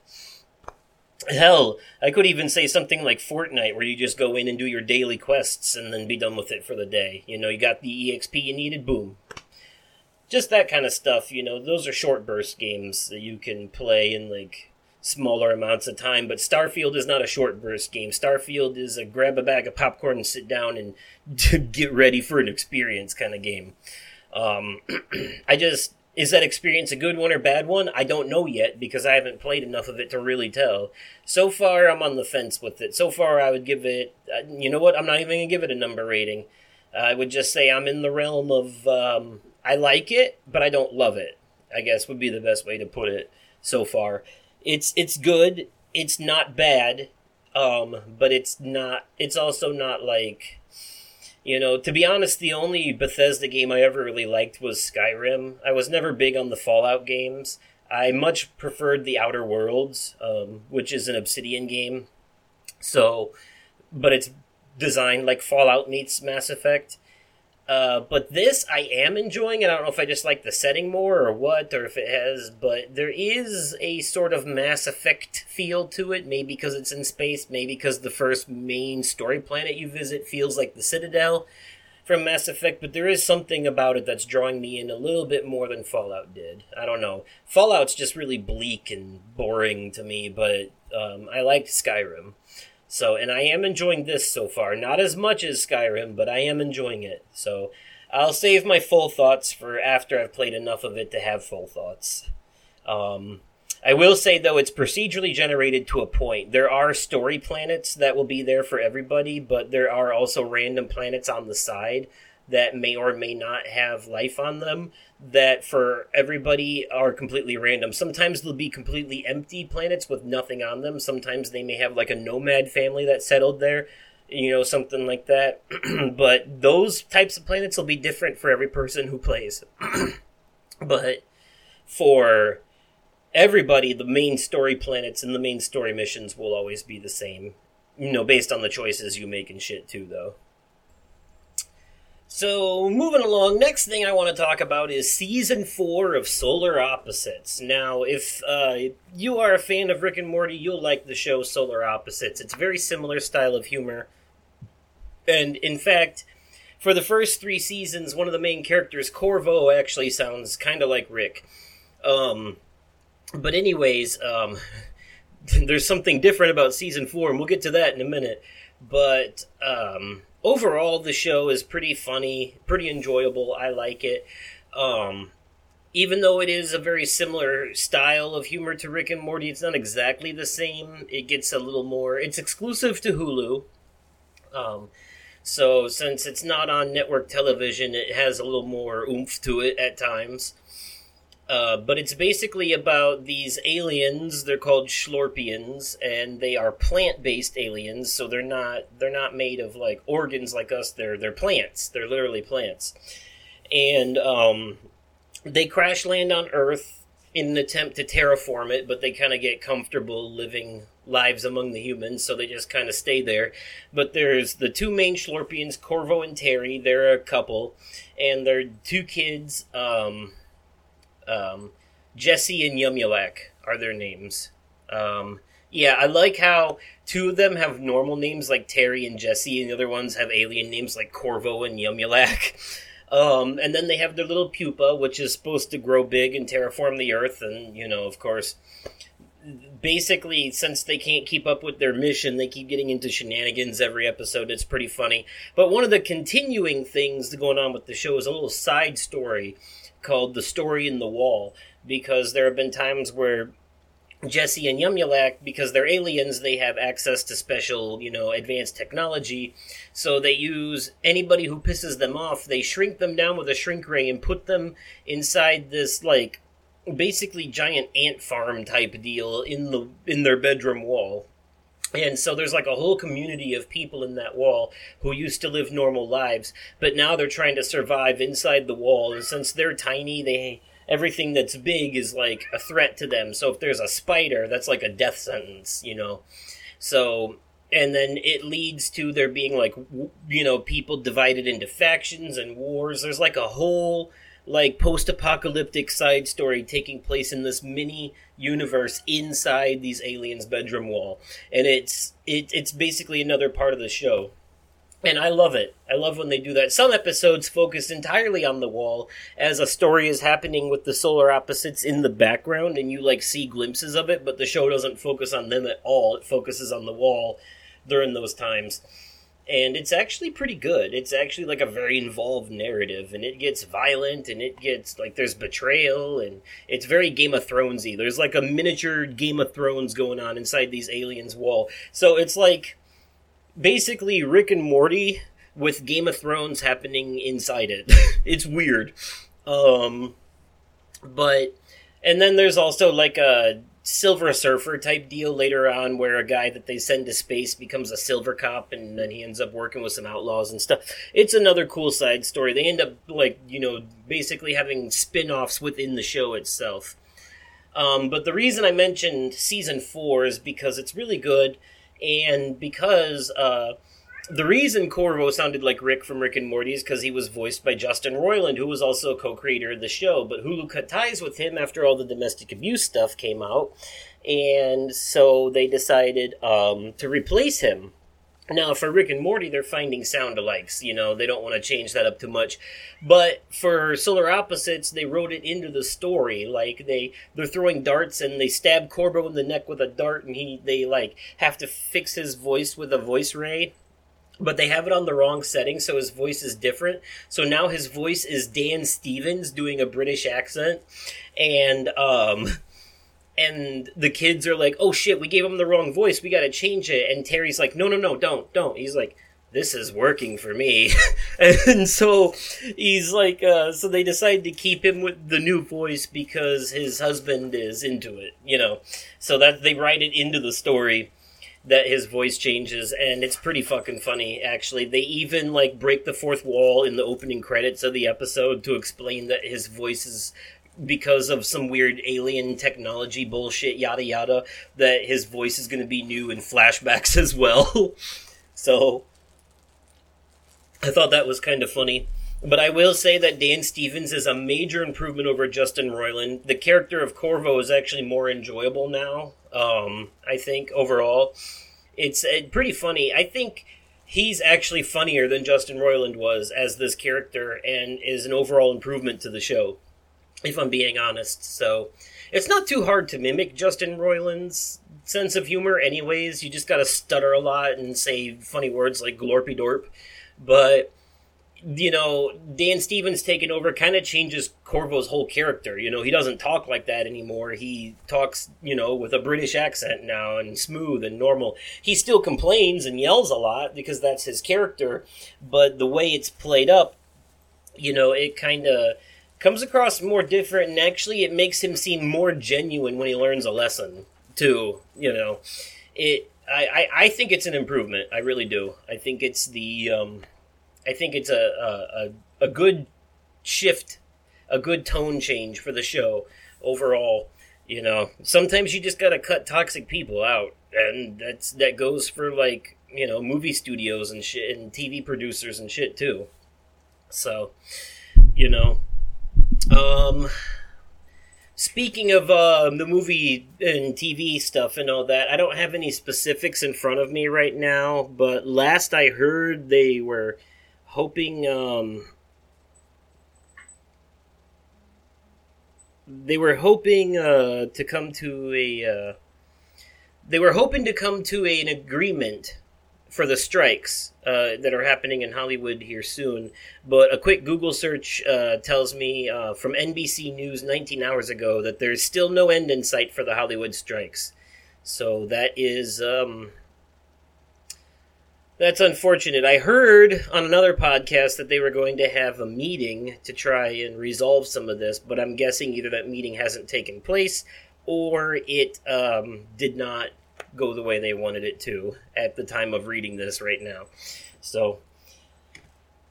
Hell, I could even say something like Fortnite, where you just go in and do your daily quests and then be done with it for the day. You know, you got the EXP you needed, boom, just that kind of stuff. You know, those are short burst games that you can play in like smaller amounts of time. But Starfield is not a short burst game. Starfield is a grab a bag of popcorn and sit down and get ready for an experience kind of game. Um, I just is that experience a good one or bad one? I don't know yet because I haven't played enough of it to really tell. So far, I'm on the fence with it. So far, I would give it. Uh, you know what? I'm not even gonna give it a number rating. I would just say I'm in the realm of um, I like it, but I don't love it. I guess would be the best way to put it so far. It's it's good. It's not bad, um, but it's not. It's also not like, you know. To be honest, the only Bethesda game I ever really liked was Skyrim. I was never big on the Fallout games. I much preferred the Outer Worlds, um, which is an Obsidian game. So, but it's designed like Fallout meets Mass Effect. Uh, but this I am enjoying, and I don't know if I just like the setting more or what, or if it has, but there is a sort of Mass Effect feel to it, maybe because it's in space, maybe because the first main story planet you visit feels like the Citadel from Mass Effect, but there is something about it that's drawing me in a little bit more than Fallout did. I don't know. Fallout's just really bleak and boring to me, but um, I liked Skyrim. So, and I am enjoying this so far. Not as much as Skyrim, but I am enjoying it. So, I'll save my full thoughts for after I've played enough of it to have full thoughts. Um, I will say though, it's procedurally generated to a point. There are story planets that will be there for everybody, but there are also random planets on the side that may or may not have life on them that for everybody are completely random. Sometimes they'll be completely empty planets with nothing on them. Sometimes they may have like a nomad family that settled there, you know, something like that. but those types of planets will be different for every person who plays. but for everybody, the main story planets and the main story missions will always be the same. You know, based on the choices you make and shit too, though. So, moving along, next thing I want to talk about is season four of Solar Opposites. Now, if uh, you are a fan of Rick and Morty, you'll like the show Solar Opposites. It's a very similar style of humor. And in fact, for the first three seasons, one of the main characters, Korvo, actually sounds kind of like Rick. Um, but, anyways, um, there's something different about season four, and we'll get to that in a minute. But, um, overall, the show is pretty funny, pretty enjoyable. I like it. Um, even though it is a very similar style of humor to Rick and Morty, it's not exactly the same. It gets a little more. It's exclusive to Hulu. Um, so since it's not on network television, it has a little more oomph to it at times. Uh, but it's basically about these aliens. They're called Shlorpians, and they are plant-based aliens. So they're not they're not made of like organs like us. They're they're plants. They're literally plants, and um, they crash land on Earth in an attempt to terraform it. But they kind of get comfortable living lives among the humans, so they just kind of stay there. But there's the two main Shlorpians, Korvo and Terry. They're a couple, and their two kids. Um, um, Jesse and Yumyulack are their names. Um, Yeah, I like how two of them have normal names like Terry and Jesse, and the other ones have alien names like Korvo and Yumyulack. Um, and then they have their little pupa, which is supposed to grow big and terraform the Earth, and you know, of course, basically, since they can't keep up with their mission, they keep getting into shenanigans every episode. It's pretty funny. But one of the continuing things going on with the show is a little side story called The Story in the Wall, because there have been times where Jesse and Yumyulack, because they're aliens, they have access to special, you know, advanced technology. So they use anybody who pisses them off, they shrink them down with a shrink ray and put them inside this, like, basically giant ant farm type deal in the in their bedroom wall. And so there's like a whole community of people in that wall who used to live normal lives, but now they're trying to survive inside the wall. And since they're tiny, they everything that's big is like a threat to them. So if there's a spider, that's like a death sentence, you know. So and then it leads to there being like you know people divided into factions and wars. There's like a whole like post-apocalyptic side story taking place in this mini universe inside these aliens' bedroom wall, and it's it, it's basically another part of the show. And I love it. I love when they do that. Some episodes focus entirely on the wall as a story is happening with the solar opposites in the background and you like see glimpses of it, but the show doesn't focus on them at all. It focuses on the wall during those times. And it's actually pretty good. It's actually like a very involved narrative and it gets violent and it gets like there's betrayal and it's very Game of Thronesy. There's like a miniature Game of Thrones going on inside these aliens wall. So it's like basically Rick and Morty with Game of Thrones happening inside it. it's weird. Um, but and then there's also like a Silver Surfer type deal later on where a guy that they send to space becomes a silver cop and then he ends up working with some outlaws and stuff. It's another cool side story. They end up like, you know, basically having spin-offs within the show itself. Um, but the reason I mentioned season 4 is because it's really good and because uh, the reason Korvo sounded like Rick from Rick and Morty is because he was voiced by Justin Roiland, who was also a co-creator of the show. But Hulu cut ties with him after all the domestic abuse stuff came out, and so they decided um, to replace him. Now, for Rick and Morty, they're finding sound alikes. You know, they don't want to change that up too much. But for Solar Opposites, they wrote it into the story. Like they they're throwing darts and they stab Korvo in the neck with a dart, and he they like have to fix his voice with a voice ray. But they have it on the wrong setting, so his voice is different. So now his voice is Dan Stevens doing a British accent, and um, and the kids are like, "Oh shit, we gave him the wrong voice. We got to change it." And Terry's like, "No, no, no, don't, don't." He's like, "This is working for me," and so he's like, uh, so they decide to keep him with the new voice because his husband is into it, you know. So that they write it into the story that his voice changes and it's pretty fucking funny actually they even like break the fourth wall in the opening credits of the episode to explain that his voice is because of some weird alien technology bullshit, yada yada, that his voice is going to be new in flashbacks as well. so I thought that was kind of funny. But I will say that Dan Stevens is a major improvement over Justin Roiland. The character of Korvo is actually more enjoyable now. Um, I think overall, it's uh, pretty funny. I think he's actually funnier than Justin Roiland was as this character, and is an overall improvement to the show if I'm being honest. So it's not too hard to mimic Justin Roiland's sense of humor, anyways. You just gotta stutter a lot and say funny words like glorpy dorp. But you know, Dan Stevens taking over kind of changes Korvo's whole character. You know, he doesn't talk like that anymore. He talks, you know, with a British accent now and smooth and normal. He still complains and yells a lot because that's his character, but the way it's played up, you know, it kind of comes across more different, and actually, it makes him seem more genuine when he learns a lesson too. You know, it. I, I, I think it's an improvement. I really do. I think it's the. Um, I think it's a, a a good shift, a good tone change for the show overall. You know, sometimes you just gotta cut toxic people out, and that's that goes for like you know movie studios and shit and TV producers and shit too. So, you know, um, speaking of uh, the movie and TV stuff and all that, I don't have any specifics in front of me right now. But last I heard, they were hoping. Um, they were hoping uh, to come to a. Uh, they were hoping to come to a, an agreement for the strikes uh, that are happening in Hollywood here soon. But a quick Google search uh, tells me uh, from NBC News 19 hours ago that there's still no end in sight for the Hollywood strikes. So that is. Um, that's unfortunate. I heard on another podcast that they were going to have a meeting to try and resolve some of this, but I'm guessing either that meeting hasn't taken place or it um, did not go the way they wanted it to at the time of reading this right now. So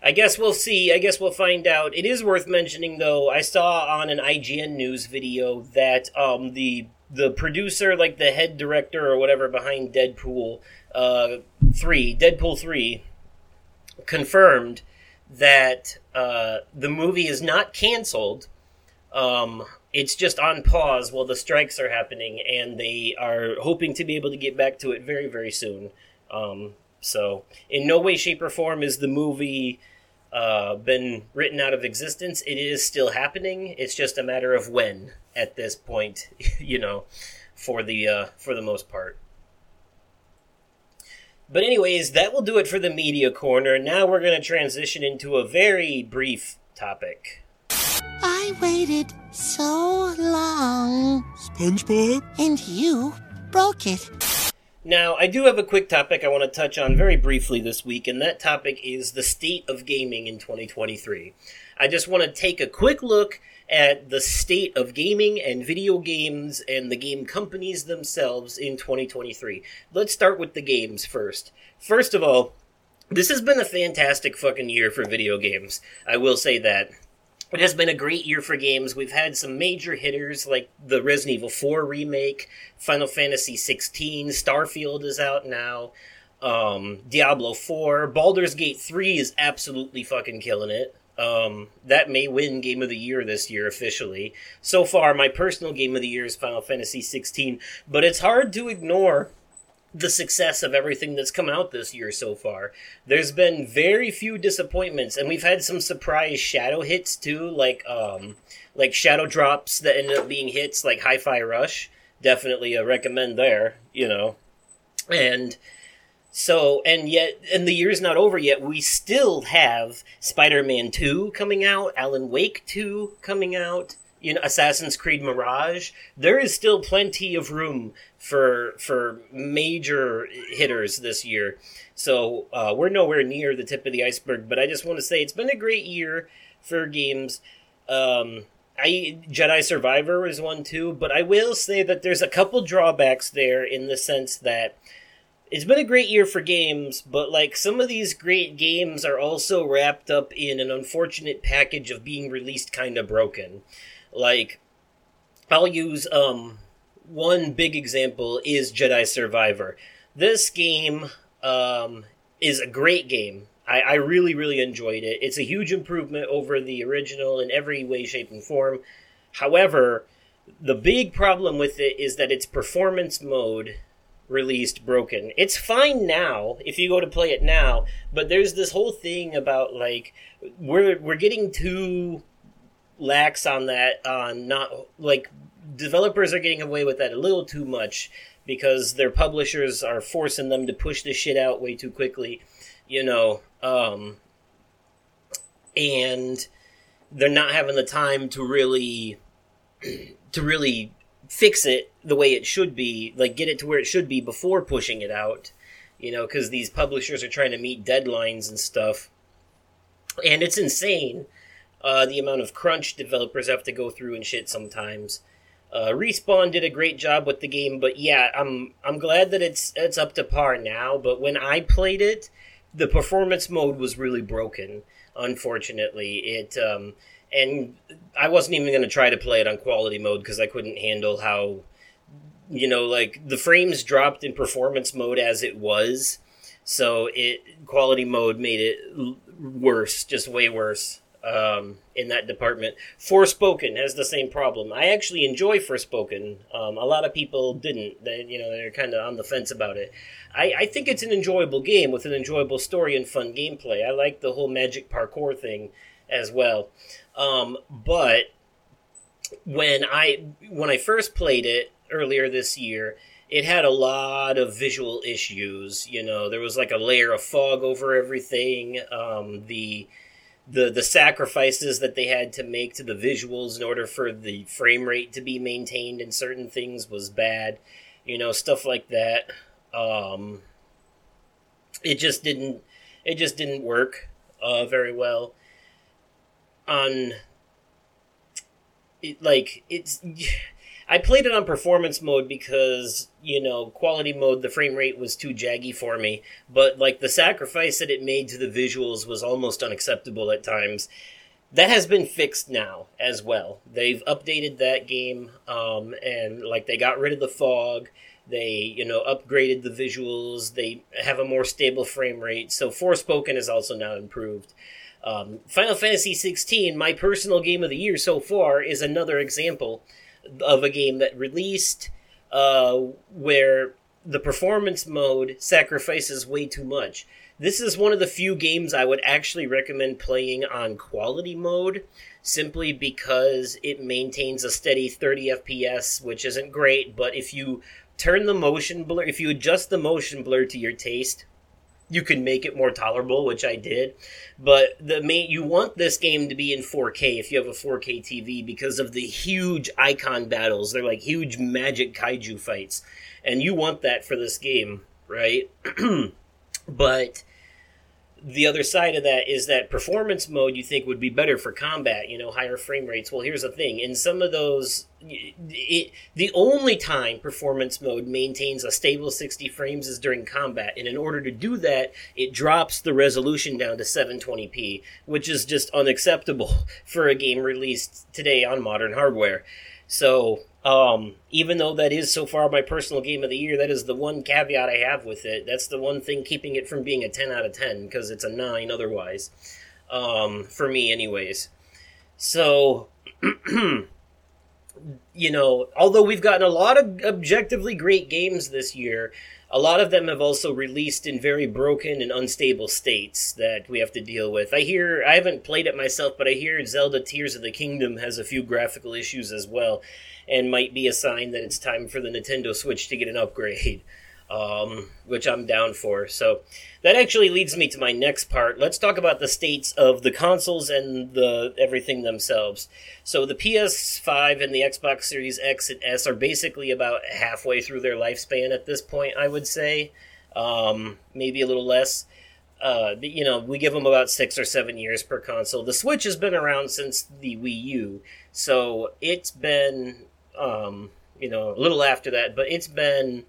I guess we'll see. I guess we'll find out. It is worth mentioning, though. I saw on an IGN news video that um, the the producer, like the head director or whatever behind Deadpool uh, three, Deadpool three, confirmed that uh, the movie is not canceled. Um, it's just on pause while the strikes are happening, and they are hoping to be able to get back to it very, very soon. Um, so, in no way, shape, or form is the movie uh, been written out of existence. It is still happening. It's just a matter of when at this point, you know, for the uh, for the most part. But anyways, that will do it for the media corner. Now we're going to transition into a very brief topic. I waited so long. SpongeBob? And you broke it. Now, I do have a quick topic I want to touch on very briefly this week, and that topic is the state of gaming in 2023. I just want to take a quick look at the state of gaming and video games and the game companies themselves in 2023. Let's start with the games first. First of all, this has been a fantastic fucking year for video games. I will say that. It has been a great year for games. We've had some major hitters like the Resident Evil 4 remake, Final Fantasy 16, Starfield is out now, um, Diablo 4, Baldur's Gate 3 is absolutely fucking killing it. Um, that may win Game of the Year this year officially. So far, my personal Game of the Year is Final Fantasy 16, but it's hard to ignore the success of everything that's come out this year so far. There's been very few disappointments, and we've had some surprise shadow hits too, like um, like shadow drops that ended up being hits, like Hi-Fi Rush. Definitely a recommend there, you know, and. So, and yet, and the year's not over yet. We still have Spider Man 2 coming out, Alan Wake 2 coming out, you know, Assassin's Creed Mirage. There is still plenty of room for for major hitters this year. So uh, we're nowhere near the tip of the iceberg. But I just want to say it's been a great year for games. Um, I Jedi Survivor is one too, but I will say that there's a couple drawbacks there in the sense that it's been a great year for games, but like some of these great games are also wrapped up in an unfortunate package of being released kind of broken. Like I'll use um one big example is Jedi Survivor. This game um, is a great game. I, I, really, really enjoyed it. It's a huge improvement over the original in every way, shape, and form. However, the big problem with it is that its performance mode released broken. It's fine now if you go to play it now, but there's this whole thing about like we're we're getting too lax on that on not like developers are getting away with that a little too much because their publishers are forcing them to push the shit out way too quickly, you know. Um, and they're not having the time to really to really fix it the way it should be, like get it to where it should be before pushing it out, you know, because these publishers are trying to meet deadlines and stuff. And it's insane uh, the amount of crunch developers have to go through and shit sometimes. Uh, Respawn did a great job with the game, but yeah, I'm I'm glad that it's it's up to par now. But when I played it, the performance mode was really broken. Unfortunately, it um, and I wasn't even going to try to play it on quality mode because I couldn't handle how you know like the frames dropped in performance mode as it was. So it quality mode made it worse, just way worse. um, in that department. Forspoken has the same problem. I actually enjoy Forspoken. Um, a lot of people didn't. They, you know, they're kind of on the fence about it. I, I think it's an enjoyable game with an enjoyable story and fun gameplay. I like the whole magic parkour thing as well. Um, but when I when I first played it earlier this year, it had a lot of visual issues. You know, there was like a layer of fog over everything. Um, the the the sacrifices that they had to make to the visuals in order for the frame rate to be maintained in certain things was bad. You know, stuff like that. Um, it just didn't it just didn't work uh, very well on it, like it's I played it on performance mode because, you know, quality mode, the frame rate was too jaggy for me. But, like, the sacrifice that it made to the visuals was almost unacceptable at times. That has been fixed now as well. They've updated that game, um, and, like, they got rid of the fog. They, you know, upgraded the visuals. They have a more stable frame rate. So, Forspoken is also now improved. Um, Final Fantasy XVI, my personal game of the year so far, is another example of a game that released uh, where the performance mode sacrifices way too much. This is one of the few games I would actually recommend playing on quality mode simply because it maintains a steady 30 FPS, which isn't great, but if you turn the motion blur, if you adjust the motion blur to your taste, you can make it more tolerable, which I did. But the main you want this game to be in 4K if you have a 4K TV because of the huge Eikon battles. They're like huge magic kaiju fights, and you want that for this game, right? but the other side of that is that performance mode you think would be better for combat, you know, higher frame rates. Well, here's the thing: in some of those, it, the only time performance mode maintains a stable 60 frames is during combat, and in order to do that, it drops the resolution down to 720p, which is just unacceptable for a game released today on modern hardware. So um, even though that is so far my personal game of the year, that is the one caveat I have with it. That's the one thing keeping it from being a 10 out of 10 because it's a 9 otherwise. Um, for me, anyways. So, you know, although we've gotten a lot of objectively great games this year, a lot of them have also released in very broken and unstable states that we have to deal with. I hear, I haven't played it myself, but I hear Zelda Tears of the Kingdom has a few graphical issues as well and might be a sign that it's time for the Nintendo Switch to get an upgrade, um, which I'm down for. So that actually leads me to my next part. Let's talk about the states of the consoles and the everything themselves. So the PS5 and the Xbox Series X and S are basically about halfway through their lifespan at this point, I would say, um, maybe a little less. Uh, you know, we give them about six or seven years per console. The Switch has been around since the Wii U, so it's been um, you know, a little after that, but it's been,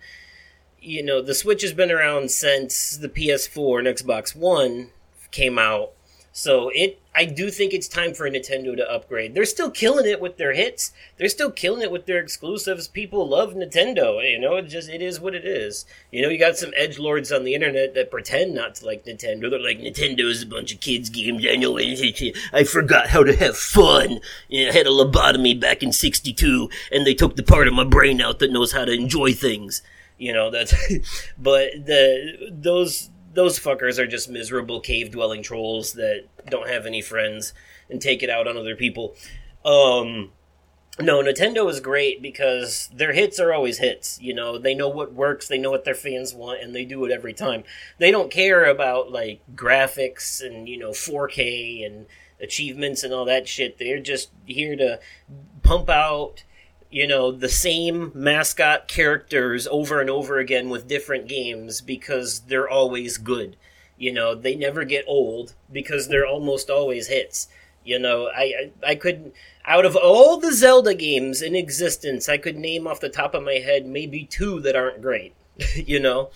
you know, the Switch has been around since the PS4 and Xbox One came out. So it, I do think it's time for Nintendo to upgrade. They're still killing it with their hits. They're still killing it with their exclusives. People love Nintendo. You know, it just it is what it is. You know, you got some edge lords on the internet that pretend not to like Nintendo. They're like Nintendo is a bunch of kids games. I know. I forgot how to have fun. I had a lobotomy back in '62, and they took the part of my brain out that knows how to enjoy things. You know that's, but the those those fuckers are just miserable cave dwelling trolls that don't have any friends and take it out on other people. Um, no, Nintendo is great because their hits are always hits. You know, they know what works, they know what their fans want, and they do it every time. They don't care about like graphics and you know 4K and achievements and all that shit. They're just here to pump out you know the same mascot characters over and over again with different games because they're always good. You know they never get old because they're almost always hits. You know i i, I could out of all the zelda games in existence i could name off the top of my head maybe two that aren't great you know?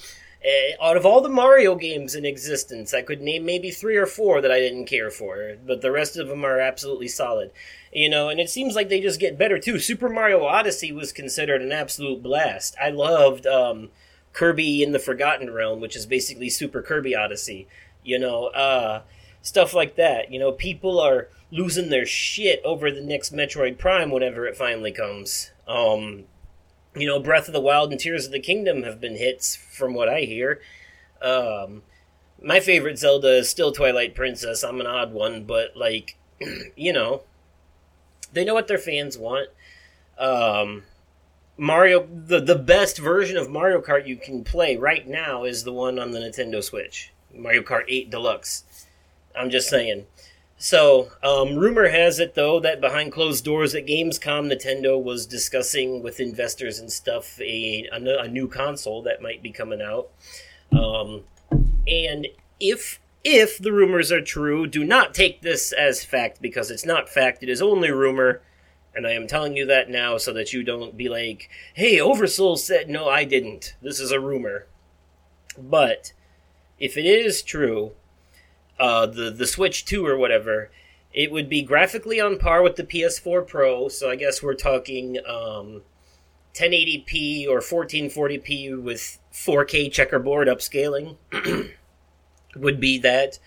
Uh, out of all the Mario games in existence, I could name maybe three or four that I didn't care for, but the rest of them are absolutely solid. You know, and it seems like they just get better too. Super Mario Odyssey was considered an absolute blast. I loved um, Kirby in the Forgotten Realm, which is basically Super Kirby Odyssey. You know, uh, stuff like that. You know, people are losing their shit over the next Metroid Prime whenever it finally comes. Um, you know, Breath of the Wild and Tears of the Kingdom have been hits from what I hear. Um, my favorite Zelda is still Twilight Princess. I'm an odd one, but like, you know, they know what their fans want. Um, Mario, the the best version of Mario Kart you can play right now is the one on the Nintendo Switch, Mario Kart 8 Deluxe. I'm just saying. So, um, rumor has it though that behind closed doors at Gamescom, Nintendo was discussing with investors and stuff a a, a new console that might be coming out. Um, and if if the rumors are true, do not take this as fact because it's not fact. It is only rumor. And I am telling you that now so that you don't be like, hey, Oversoul said, no, I didn't. This is a rumor. But if it is true, uh, the, the Switch 2 or whatever, it would be graphically on par with the PS4 Pro. So I guess we're talking um, 1080p or 1440p with 4K checkerboard upscaling would be that.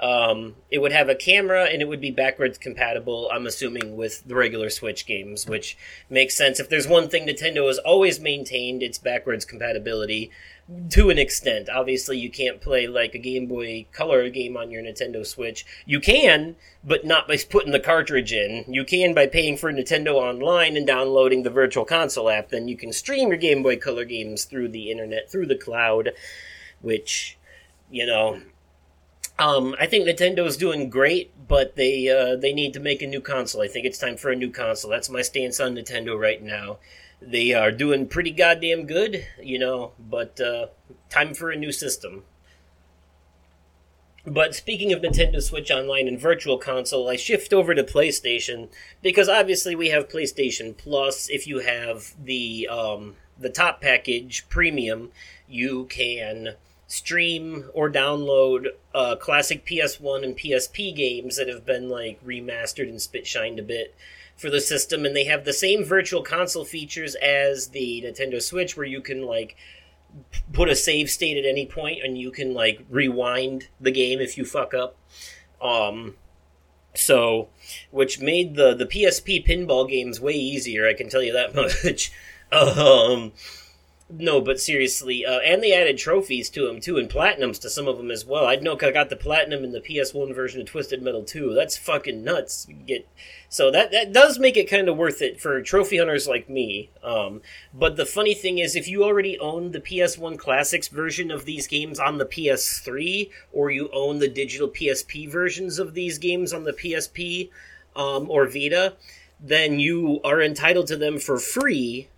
Um, it would have a camera and it would be backwards compatible, I'm assuming, with the regular Switch games, which makes sense. If there's one thing Nintendo has always maintained, it's backwards compatibility to an extent. Obviously, you can't play like a Game Boy Color game on your Nintendo Switch. You can, but not by putting the cartridge in. You can by paying for Nintendo Online and downloading the Virtual Console app. Then you can stream your Game Boy Color games through the internet, through the cloud, which, you know, um, I think Nintendo's doing great, but they uh, they need to make a new console. I think it's time for a new console. That's my stance on Nintendo right now. They are doing pretty goddamn good, you know, but uh, time for a new system. But speaking of Nintendo Switch Online and Virtual Console, I shift over to PlayStation because obviously we have PlayStation Plus. If you have the um, the top package premium, you can stream or download uh, classic PS1 and PSP games that have been like remastered and spit shined a bit for the system, and they have the same virtual console features as the Nintendo Switch, where you can like put a save state at any point and you can like rewind the game if you fuck up. Um, so, which made the the PSP pinball games way easier. I can tell you that much. um, no, but seriously, uh, and they added trophies to them too, and platinums to some of them as well. I know I got the platinum in the PS1 version of Twisted Metal 2. That's fucking nuts. Get so that that does make it kind of worth it for trophy hunters like me. Um, but the funny thing is, if you already own the PS1 Classics version of these games on the PS3, or you own the digital PSP versions of these games on the PSP um, or Vita, then you are entitled to them for free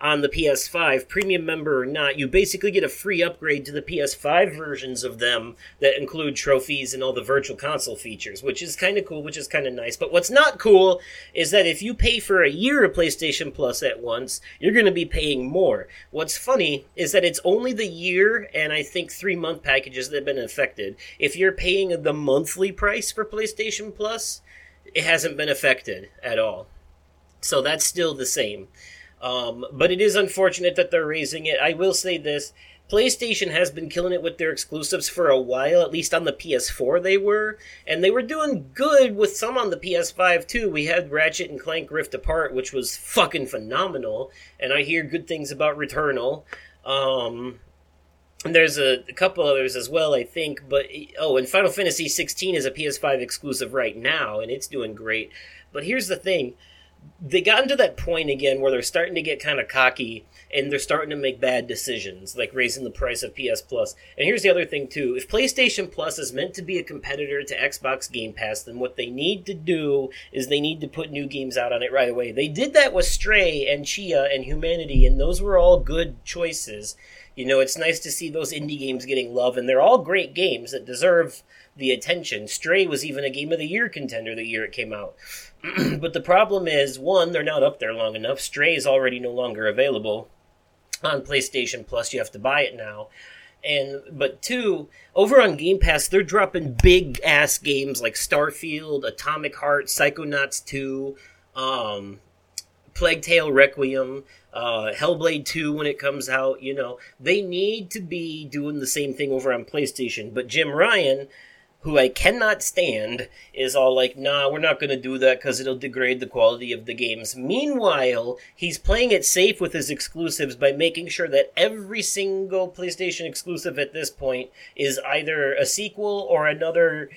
on the PS5, premium member or not, you basically get a free upgrade to the PS5 versions of them that include trophies and all the virtual console features, which is kind of cool, which is kind of nice. But what's not cool is that if you pay for a year of PlayStation Plus at once, you're going to be paying more. What's funny is that it's only the year and I think three month packages that have been affected. If you're paying the monthly price for PlayStation Plus, it hasn't been affected at all. So that's still the same. Um, but it is unfortunate that they're raising it. I will say this. PlayStation has been killing it with their exclusives for a while, at least on the PS4 they were, and they were doing good with some on the PS5 too. We had Ratchet and Clank Rift Apart, which was fucking phenomenal, and I hear good things about Returnal. Um, and there's a, a, couple others as well, I think. But oh, and Final Fantasy 16 is a PS5 exclusive right now, and it's doing great. But here's the thing: they gotten to that point again where they're starting to get kind of cocky and they're starting to make bad decisions, like raising the price of PS Plus. And here's the other thing too: if PlayStation Plus is meant to be a competitor to Xbox Game Pass, then what they need to do is they need to put new games out on it right away. They did that with Stray and Tchia and Humanity, and those were all good choices. You know, it's nice to see those indie games getting love, and they're all great games that deserve the attention. Stray was even a Game of the Year contender the year it came out. but the problem is, one, they're not up there long enough. Stray is already no longer available on PlayStation Plus. You have to buy it now. And but two, over on Game Pass, they're dropping big ass games like Starfield, Atomic Heart, Psychonauts 2, um, Plague Tale Requiem, uh, Hellblade 2 when it comes out. You know, they need to be doing the same thing over on PlayStation. But Jim Ryan who I cannot stand, is all like, nah, we're not going to do that because it'll degrade the quality of the games. Meanwhile, he's playing it safe with his exclusives by making sure that every single PlayStation exclusive at this point is either a sequel or another.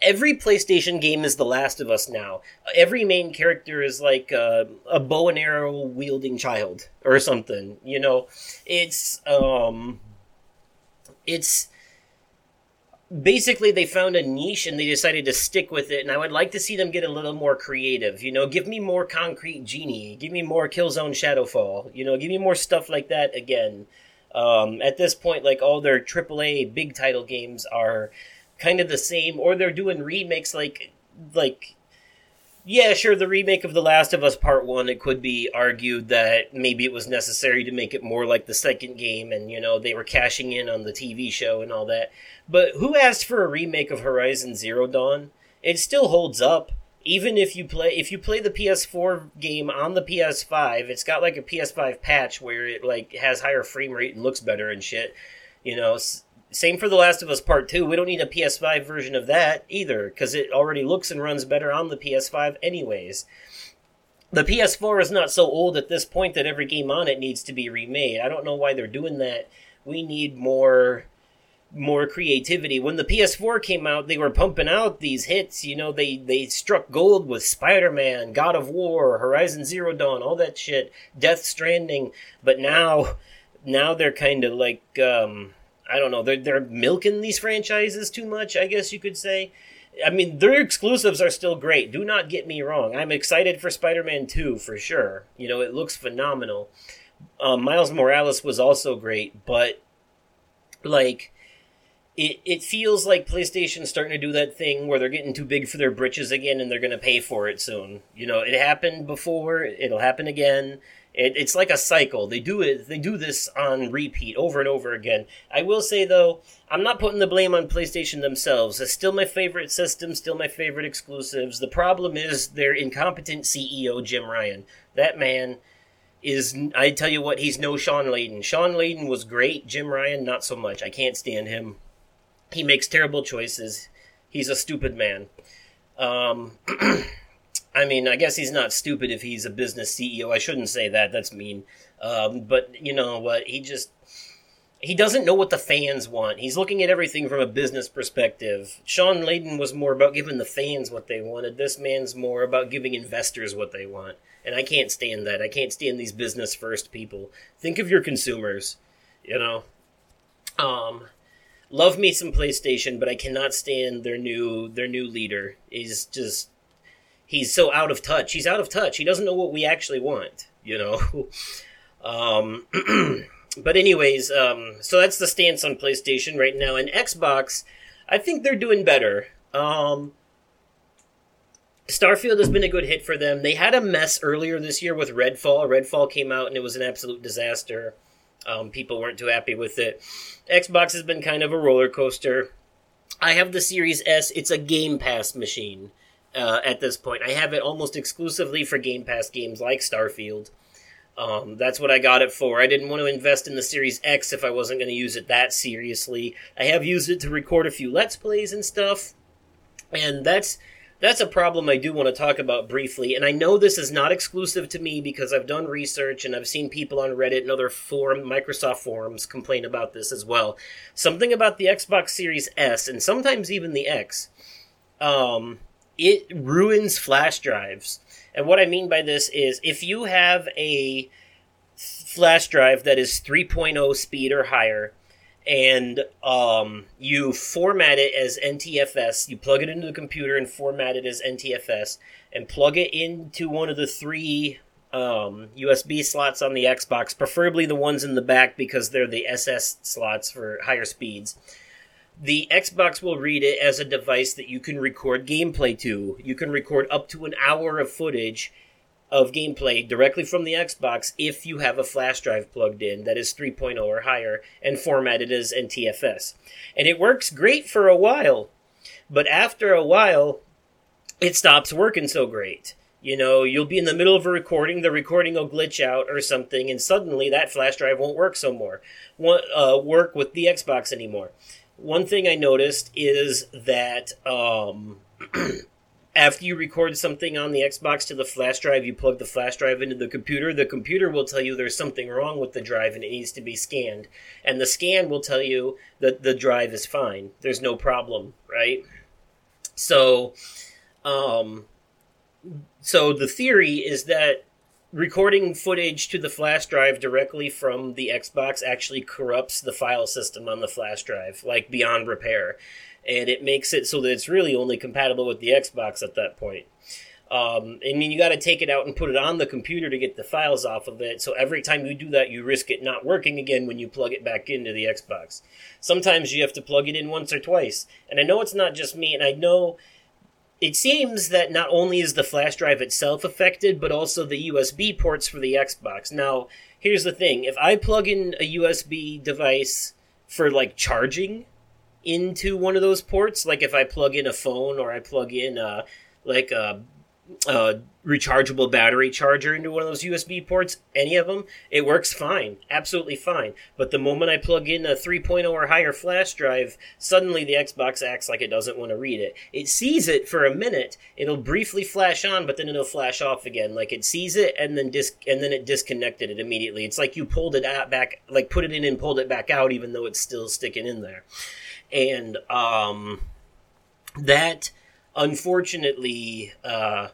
Every PlayStation game is The Last of Us now. Every main character is like a, a bow and arrow wielding child or something. You know, it's um, it's basically they found a niche and they decided to stick with it and i would like to see them get a little more creative you know? Give me more concrete genie. Give me more killzone shadowfall. You know give me more stuff like that again. Um, at this point like all their aaa big title games are kind of the same or they're doing remakes like like yeah, sure, the remake of The Last of Us Part 1, it could be argued that maybe it was necessary to make it more like the second game and, you know, they were cashing in on the TV show and all that. But who asked for a remake of Horizon Zero Dawn? It still holds up. Even if you play if you play the PS4 game on the PS5, it's got like a PS5 patch where it like has higher frame rate and looks better and shit. You know, same for The Last of Us Part 2. We don't need a PS5 version of that either, because it already looks and runs better on the PS5 anyways. The PS4 is not so old at this point that every game on it needs to be remade. I don't know why they're doing that. We need more more creativity. When the PS4 came out, they were pumping out these hits. You know, they they struck gold with Spider-Man, God of War, Horizon Zero Dawn, all that shit, Death Stranding. But now, now they're kind of like um, I don't know. They're they're milking these franchises too much. I guess you could say. I mean, their exclusives are still great. Do not get me wrong. I'm excited for Spider-Man 2 for sure. You know, it looks phenomenal. Um, Miles Morales was also great, but like it it feels like PlayStation's starting to do that thing where they're getting too big for their britches again and they're going to pay for it soon. You know, it happened before, it'll happen again. It, it's like a cycle. They do it. They do this on repeat over and over again. I will say though, I'm not putting the blame on PlayStation themselves. It's still my favorite system. Still my favorite exclusives. The problem is their incompetent CEO Jim Ryan. That man is. I tell you what, he's no Shawn Layden. Shawn Layden was great. Jim Ryan, not so much. I can't stand him. He makes terrible choices. He's a stupid man. Um, I mean, I guess he's not stupid if he's a business CEO. I shouldn't say that. That's mean. Um, but you know what? He just he doesn't know what the fans want. He's looking at everything from a business perspective. Shawn Layden was more about giving the fans what they wanted. This man's more about giving investors what they want. And I can't stand that. I can't stand these business first people. Think of your consumers, you know. Um love me some PlayStation, but I cannot stand their new their new leader. He's just he's so out of touch. He's out of touch. He doesn't know what we actually want, you know. um, but anyways, um, so that's the stance on PlayStation right now. And Xbox, I think they're doing better. Um, Starfield has been a good hit for them. They had a mess earlier this year with Redfall. Redfall came out and it was an absolute disaster. Um, people weren't too happy with it. Xbox has been kind of a roller coaster. I have the Series S. It's a Game Pass machine uh, at this point. I have it almost exclusively for Game Pass games like Starfield. Um, that's what I got it for. I didn't want to invest in the Series X if I wasn't going to use it that seriously. I have used it to record a few Let's Plays and stuff, and that's that's a problem I do want to talk about briefly. And I know this is not exclusive to me because I've done research and I've seen people on Reddit and other forum, Microsoft forums complain about this as well. Something about the Xbox Series S and sometimes even the X. Um, it ruins flash drives. And what I mean by this is if you have a flash drive that is 3.0 speed or higher and um, you format it as NTFS, you plug it into the computer and format it as NTFS, and plug it into one of the three um, USB slots on the Xbox, preferably the ones in the back because they're the SS slots for higher speeds the Xbox will read it as a device that you can record gameplay to. You can record up to an hour of footage of gameplay directly from the Xbox if you have a flash drive plugged in that is 3.0 or higher and formatted as NTFS. And it works great for a while, but after a while, it stops working so great. You know, you'll be in the middle of a recording, the recording will glitch out or something, and suddenly that flash drive won't work so more, won't uh, work with the Xbox anymore one thing I noticed is that um, after you record something on the Xbox to the flash drive, you plug the flash drive into the computer. The computer will tell you there's something wrong with the drive and it needs to be scanned. And the scan will tell you that the drive is fine. There's no problem, right? So, um, so the theory is that recording footage to the flash drive directly from the Xbox actually corrupts the file system on the flash drive, like beyond repair. And it makes it so that it's really only compatible with the Xbox at that point. Um, I mean, you got to take it out and put it on the computer to get the files off of it. So every time you do that, you risk it not working again when you plug it back into the Xbox. Sometimes you have to plug it in once or twice. And I know it's not just me, and I know it seems that not only is the flash drive itself affected, but also the USB ports for the Xbox. Now, here's the thing if I plug in a USB device for like charging into one of those ports, like if I plug in a phone or I plug in a, like a a rechargeable battery charger into one of those USB ports, any of them, it works fine, absolutely fine. But the moment I plug in a 3.0 or higher flash drive, suddenly the Xbox acts like it doesn't want to read it. It sees it for a minute, it'll briefly flash on, but then it'll flash off again. Like it sees it and then dis- and then it disconnected it immediately. It's like you pulled it out back, like put it in and pulled it back out, even though it's still sticking in there. And um, that unfortunately, uh,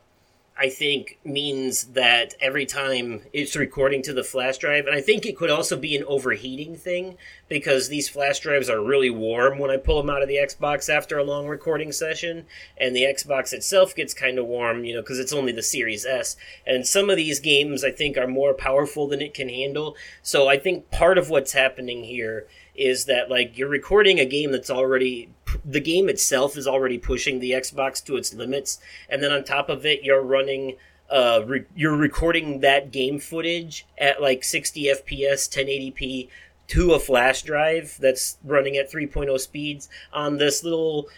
I think means that every time it's recording to the flash drive, and I think it could also be an overheating thing because these flash drives are really warm when I pull them out of the Xbox after a long recording session, and the Xbox itself gets kind of warm, you know, because it's only the Series S. And some of these games I think are more powerful than it can handle. So I think part of what's happening here is that like you're recording a game that's already the game itself is already pushing the Xbox to its limits, and then on top of it, you're running. Uh, re- you're recording that game footage at like 60 FPS, 1080p to a flash drive that's running at 3.0 speeds on this little,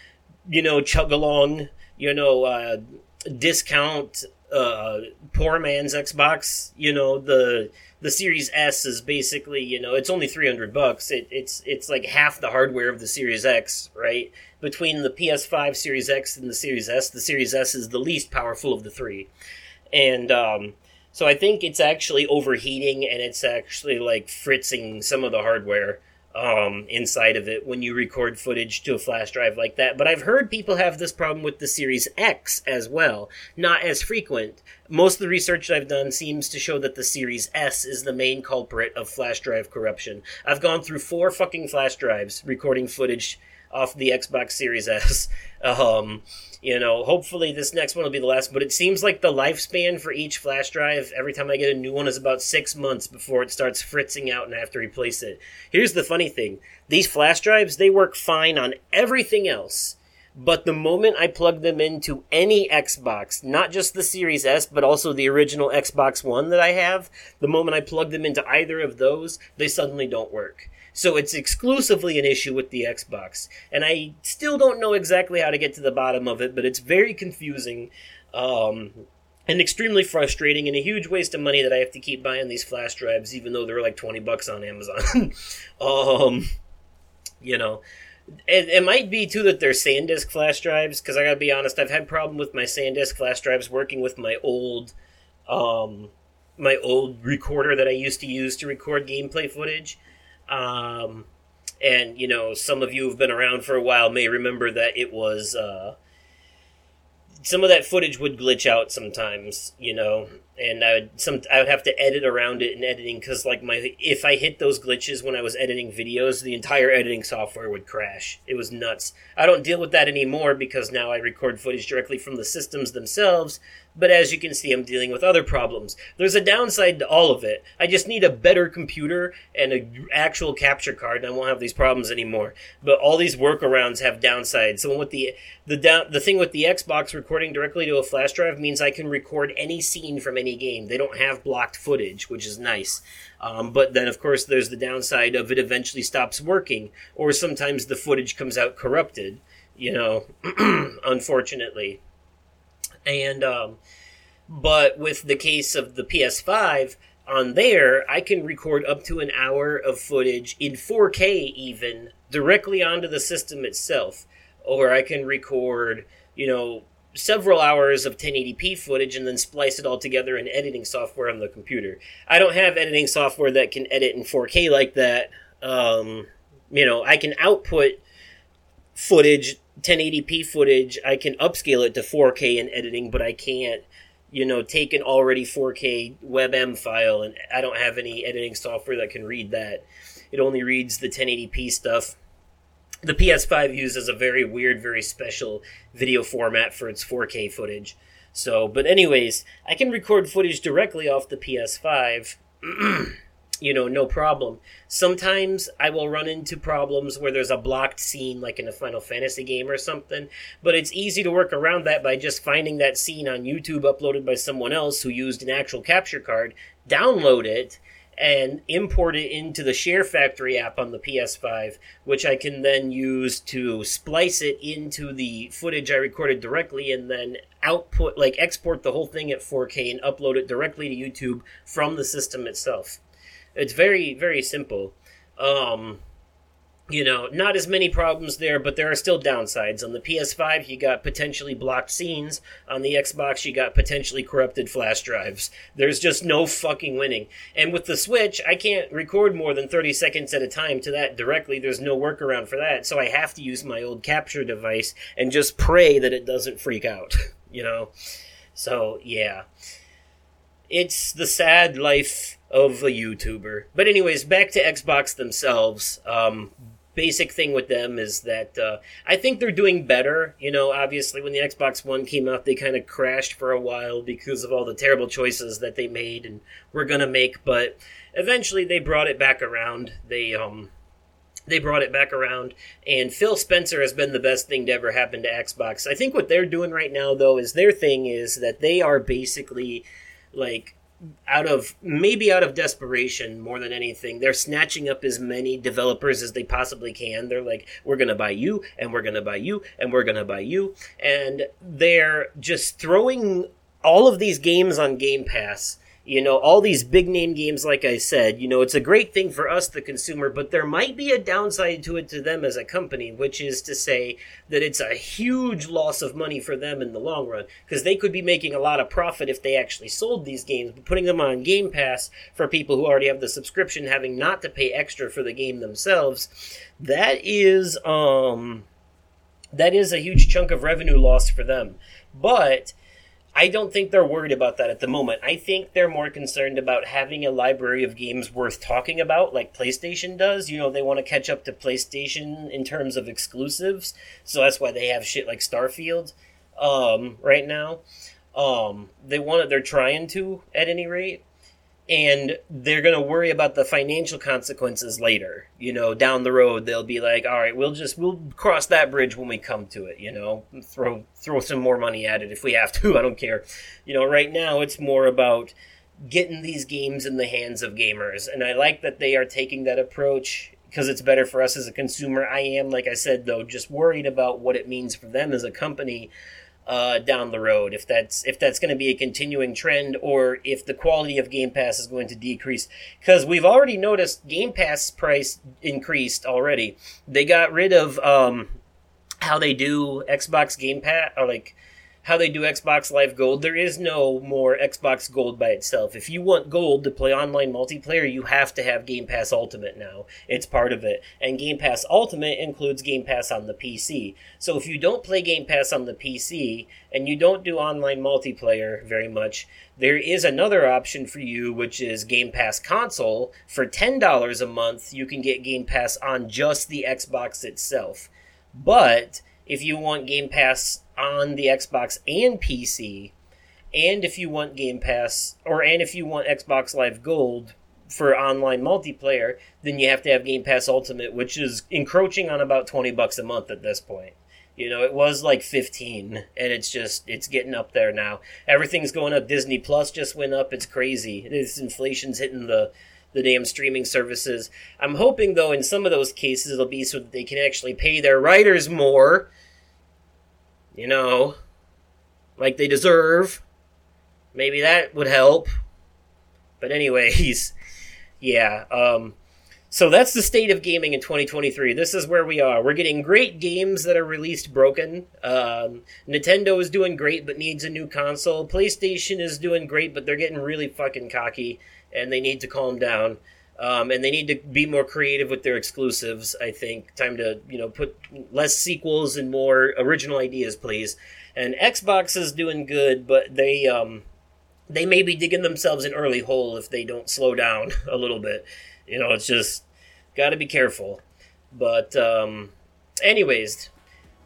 you know, chug along, you know, uh, discount uh, poor man's Xbox. You know, the the Series S is basically, you know, it's only 300 bucks. It, it's it's like half the hardware of the Series X, right? Between the PS5 Series X and the Series S, the Series S is the least powerful of the three. And um, so I think it's actually overheating and it's actually like fritzing some of the hardware um, inside of it when you record footage to a flash drive like that. But I've heard people have this problem with the Series X as well. Not as frequent. Most of the research I've done seems to show that the Series S is the main culprit of flash drive corruption. I've gone through four fucking flash drives recording footage off the Xbox Series S. Um, you know, hopefully this next one will be the last, but it seems like the lifespan for each flash drive, every time I get a new one, is about six months before it starts fritzing out and I have to replace it. Here's the funny thing these flash drives, they work fine on everything else. But the moment I plug them into any Xbox, not just the Series S, but also the original Xbox One that I have, the moment I plug them into either of those, they suddenly don't work. So it's exclusively an issue with the Xbox. And I still don't know exactly how to get to the bottom of it, but it's very confusing. Um, and extremely frustrating and a huge waste of money that I have to keep buying these flash drives, even though they're like 20 bucks on Amazon. um, you know, it, it, might be too that they're SanDisk flash drives, because I gotta be honest, I've had problem with my SanDisk flash drives working with my old, um, my old recorder that I used to use to record gameplay footage. Um, and you know, some of you who've been around for a while may remember that it was uh, some of that footage would glitch out sometimes, you know, and I would some I would have to edit around it in editing because like my if I hit those glitches when I was editing videos, the entire editing software would crash. It was nuts. I don't deal with that anymore because now I record footage directly from the systems themselves, but as you can see, I'm dealing with other problems. There's a downside to all of it. I just need a better computer and an actual capture card, and I won't have these problems anymore. But all these workarounds have downsides. So with the the down the thing with the Xbox recording directly to a flash drive means I can record any scene from any game. They don't have blocked footage, which is nice. Um, but then, of course, there's the downside of it eventually stops working, or sometimes the footage comes out corrupted. You know, unfortunately. And um, but with the case of the PS5 on there, I can record up to an hour of footage in 4K even directly onto the system itself, or I can record, you know, several hours of 1080p footage and then splice it all together in editing software on the computer. I don't have editing software that can edit in 4K like that. Um, you know, I can output footage, 1080p footage. I can upscale it to 4K in editing, but I can't, you know, take an already 4K WebM file, and I don't have any editing software that can read that. It only reads the 1080p stuff the PS5 uses a very weird, very special video format for its 4K footage. So, but anyways, I can record footage directly off the PS5. you know, no problem. Sometimes I will run into problems where there's a blocked scene, like in a Final Fantasy game or something, but it's easy to work around that by just finding that scene on YouTube uploaded by someone else who used an actual capture card, download it, and import it into the Share Factory app on the PS5, which I can then use to splice it into the footage I recorded directly and then output, like export the whole thing at 4K and upload it directly to YouTube from the system itself. It's very, very simple. Um, you know, not as many problems there, but there are still downsides. On the PS5, you got potentially blocked scenes. On the Xbox, you got potentially corrupted flash drives. There's just no fucking winning. And with the Switch, I can't record more than 30 seconds at a time to that directly. There's no workaround for that. So I have to use my old capture device and just pray that it doesn't freak out, you know? So, yeah. It's the sad life of a YouTuber. But anyways, back to Xbox themselves. Um, basic thing with them is that uh, I think they're doing better. You know, obviously, when the Xbox One came out, they kind of crashed for a while because of all the terrible choices that they made and were going to make. But eventually, they brought it back around. They um, they brought it back around, and Phil Spencer has been the best thing to ever happen to Xbox. I think what they're doing right now, though, is their thing is that they are basically like out of maybe out of desperation more than anything they're snatching up as many developers as they possibly can. They're like we're going to buy you and we're going to buy you and we're going to buy you. And they're just throwing all of these games on game pass you know, all these big name games, like I said, you know, it's a great thing for us, the consumer, but there might be a downside to it to them as a company, which is to say that it's a huge loss of money for them in the long run, because they could be making a lot of profit if they actually sold these games, but putting them on Game Pass for people who already have the subscription, having not to pay extra for the game themselves, that is, um, that is a huge chunk of revenue loss for them. But, I don't think they're worried about that at the moment. I think they're more concerned about having a library of games worth talking about, like PlayStation does. You know, they want to catch up to PlayStation in terms of exclusives, so that's why they have shit like Starfield um, right now. Um, they want it. They're trying to, at any rate and they're going to worry about the financial consequences later you know down the road they'll be like all right we'll just we'll cross that bridge when we come to it you know throw throw some more money at it if we have to i don't care. You know right now it's more about getting these games in the hands of gamers and i like that they are taking that approach because it's better for us as a consumer. I am like i said though just worried about what it means for them as a company uh, down the road. If that's if that's going to be a continuing trend, or if the quality of Game Pass is going to decrease, because we've already noticed Game Pass price increased already. They got rid of um, how they do Xbox Game Pass, or like how they do Xbox Live Gold, there is no more Xbox Gold by itself. If you want Gold to play online multiplayer, you have to have Game Pass Ultimate now. It's part of it. And Game Pass Ultimate includes Game Pass on the PC. So if you don't play Game Pass on the PC and you don't do online multiplayer very much, there is another option for you, which is Game Pass Console. For $10 a month, you can get Game Pass on just the Xbox itself. But if you want Game Pass on the Xbox and PC, and if you want Game Pass, or and if you want Xbox Live Gold for online multiplayer, then you have to have Game Pass Ultimate, which is encroaching on about 20 bucks a month at this point. You know, it was like 15 and it's just it's getting up there now. Everything's going up. Disney Plus just went up. It's crazy. This inflation's hitting the the damn streaming services. I'm hoping though in some of those cases it'll be so that they can actually pay their writers more, you know, like they deserve. Maybe that would help. But anyways, yeah, um So that's the state of gaming in 2023. This is where we are. We're getting great games that are released broken. Um, Nintendo is doing great but needs a new console. PlayStation is doing great but they're getting really fucking cocky and they need to calm down. Um, and they need to be more creative with their exclusives. I think time to you know put less sequels and more original ideas, please. And Xbox is doing good, but they um, they may be digging themselves an early hole if they don't slow down a little bit. You know, it's just got to be careful. But, um, anyways,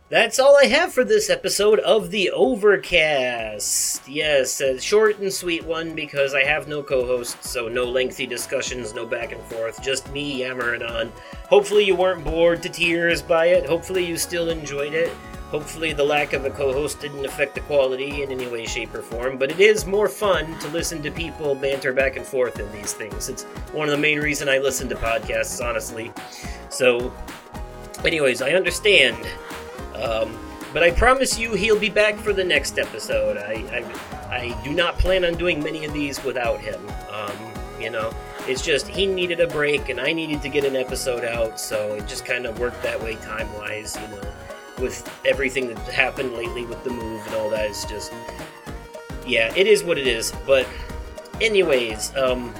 that's all I have for this episode of the Overcast. Yes, a short and sweet one because I have no co host, so no lengthy discussions, no back and forth, just me yammering on. Hopefully, you weren't bored to tears by it. Hopefully, you still enjoyed it. Hopefully, the lack of a co host didn't affect the quality in any way, shape, or form, but it is more fun to listen to people banter back and forth in these things. It's one of the main reasons I listen to podcasts, honestly. So, anyways, I understand. Um, but I promise you he'll be back for the next episode. I, I, I do not plan on doing many of these without him. Um, you know, it's just he needed a break and I needed to get an episode out, so it just kind of worked that way time wise, you know with everything that happened lately with the move and all that. It's just, yeah, it is what it is. But, anyways, um,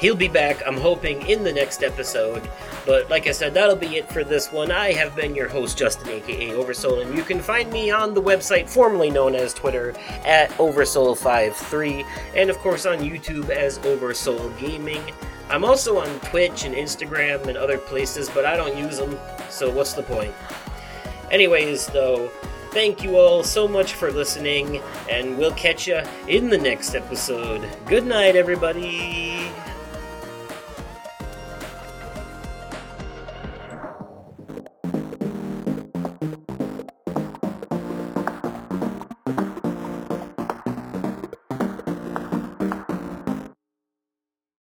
he'll be back, I'm hoping, in the next episode. But like I said, that'll be it for this one. I have been your host, Justin, aka Oversoul, and you can find me on the website formerly known as Twitter at Oversoul53, and of course on YouTube as Oversoul Gaming. I'm also on Twitch and Instagram and other places, but I don't use them, so what's the point? Anyways, though, thank you all so much for listening, and we'll catch you in the next episode. Good night, everybody.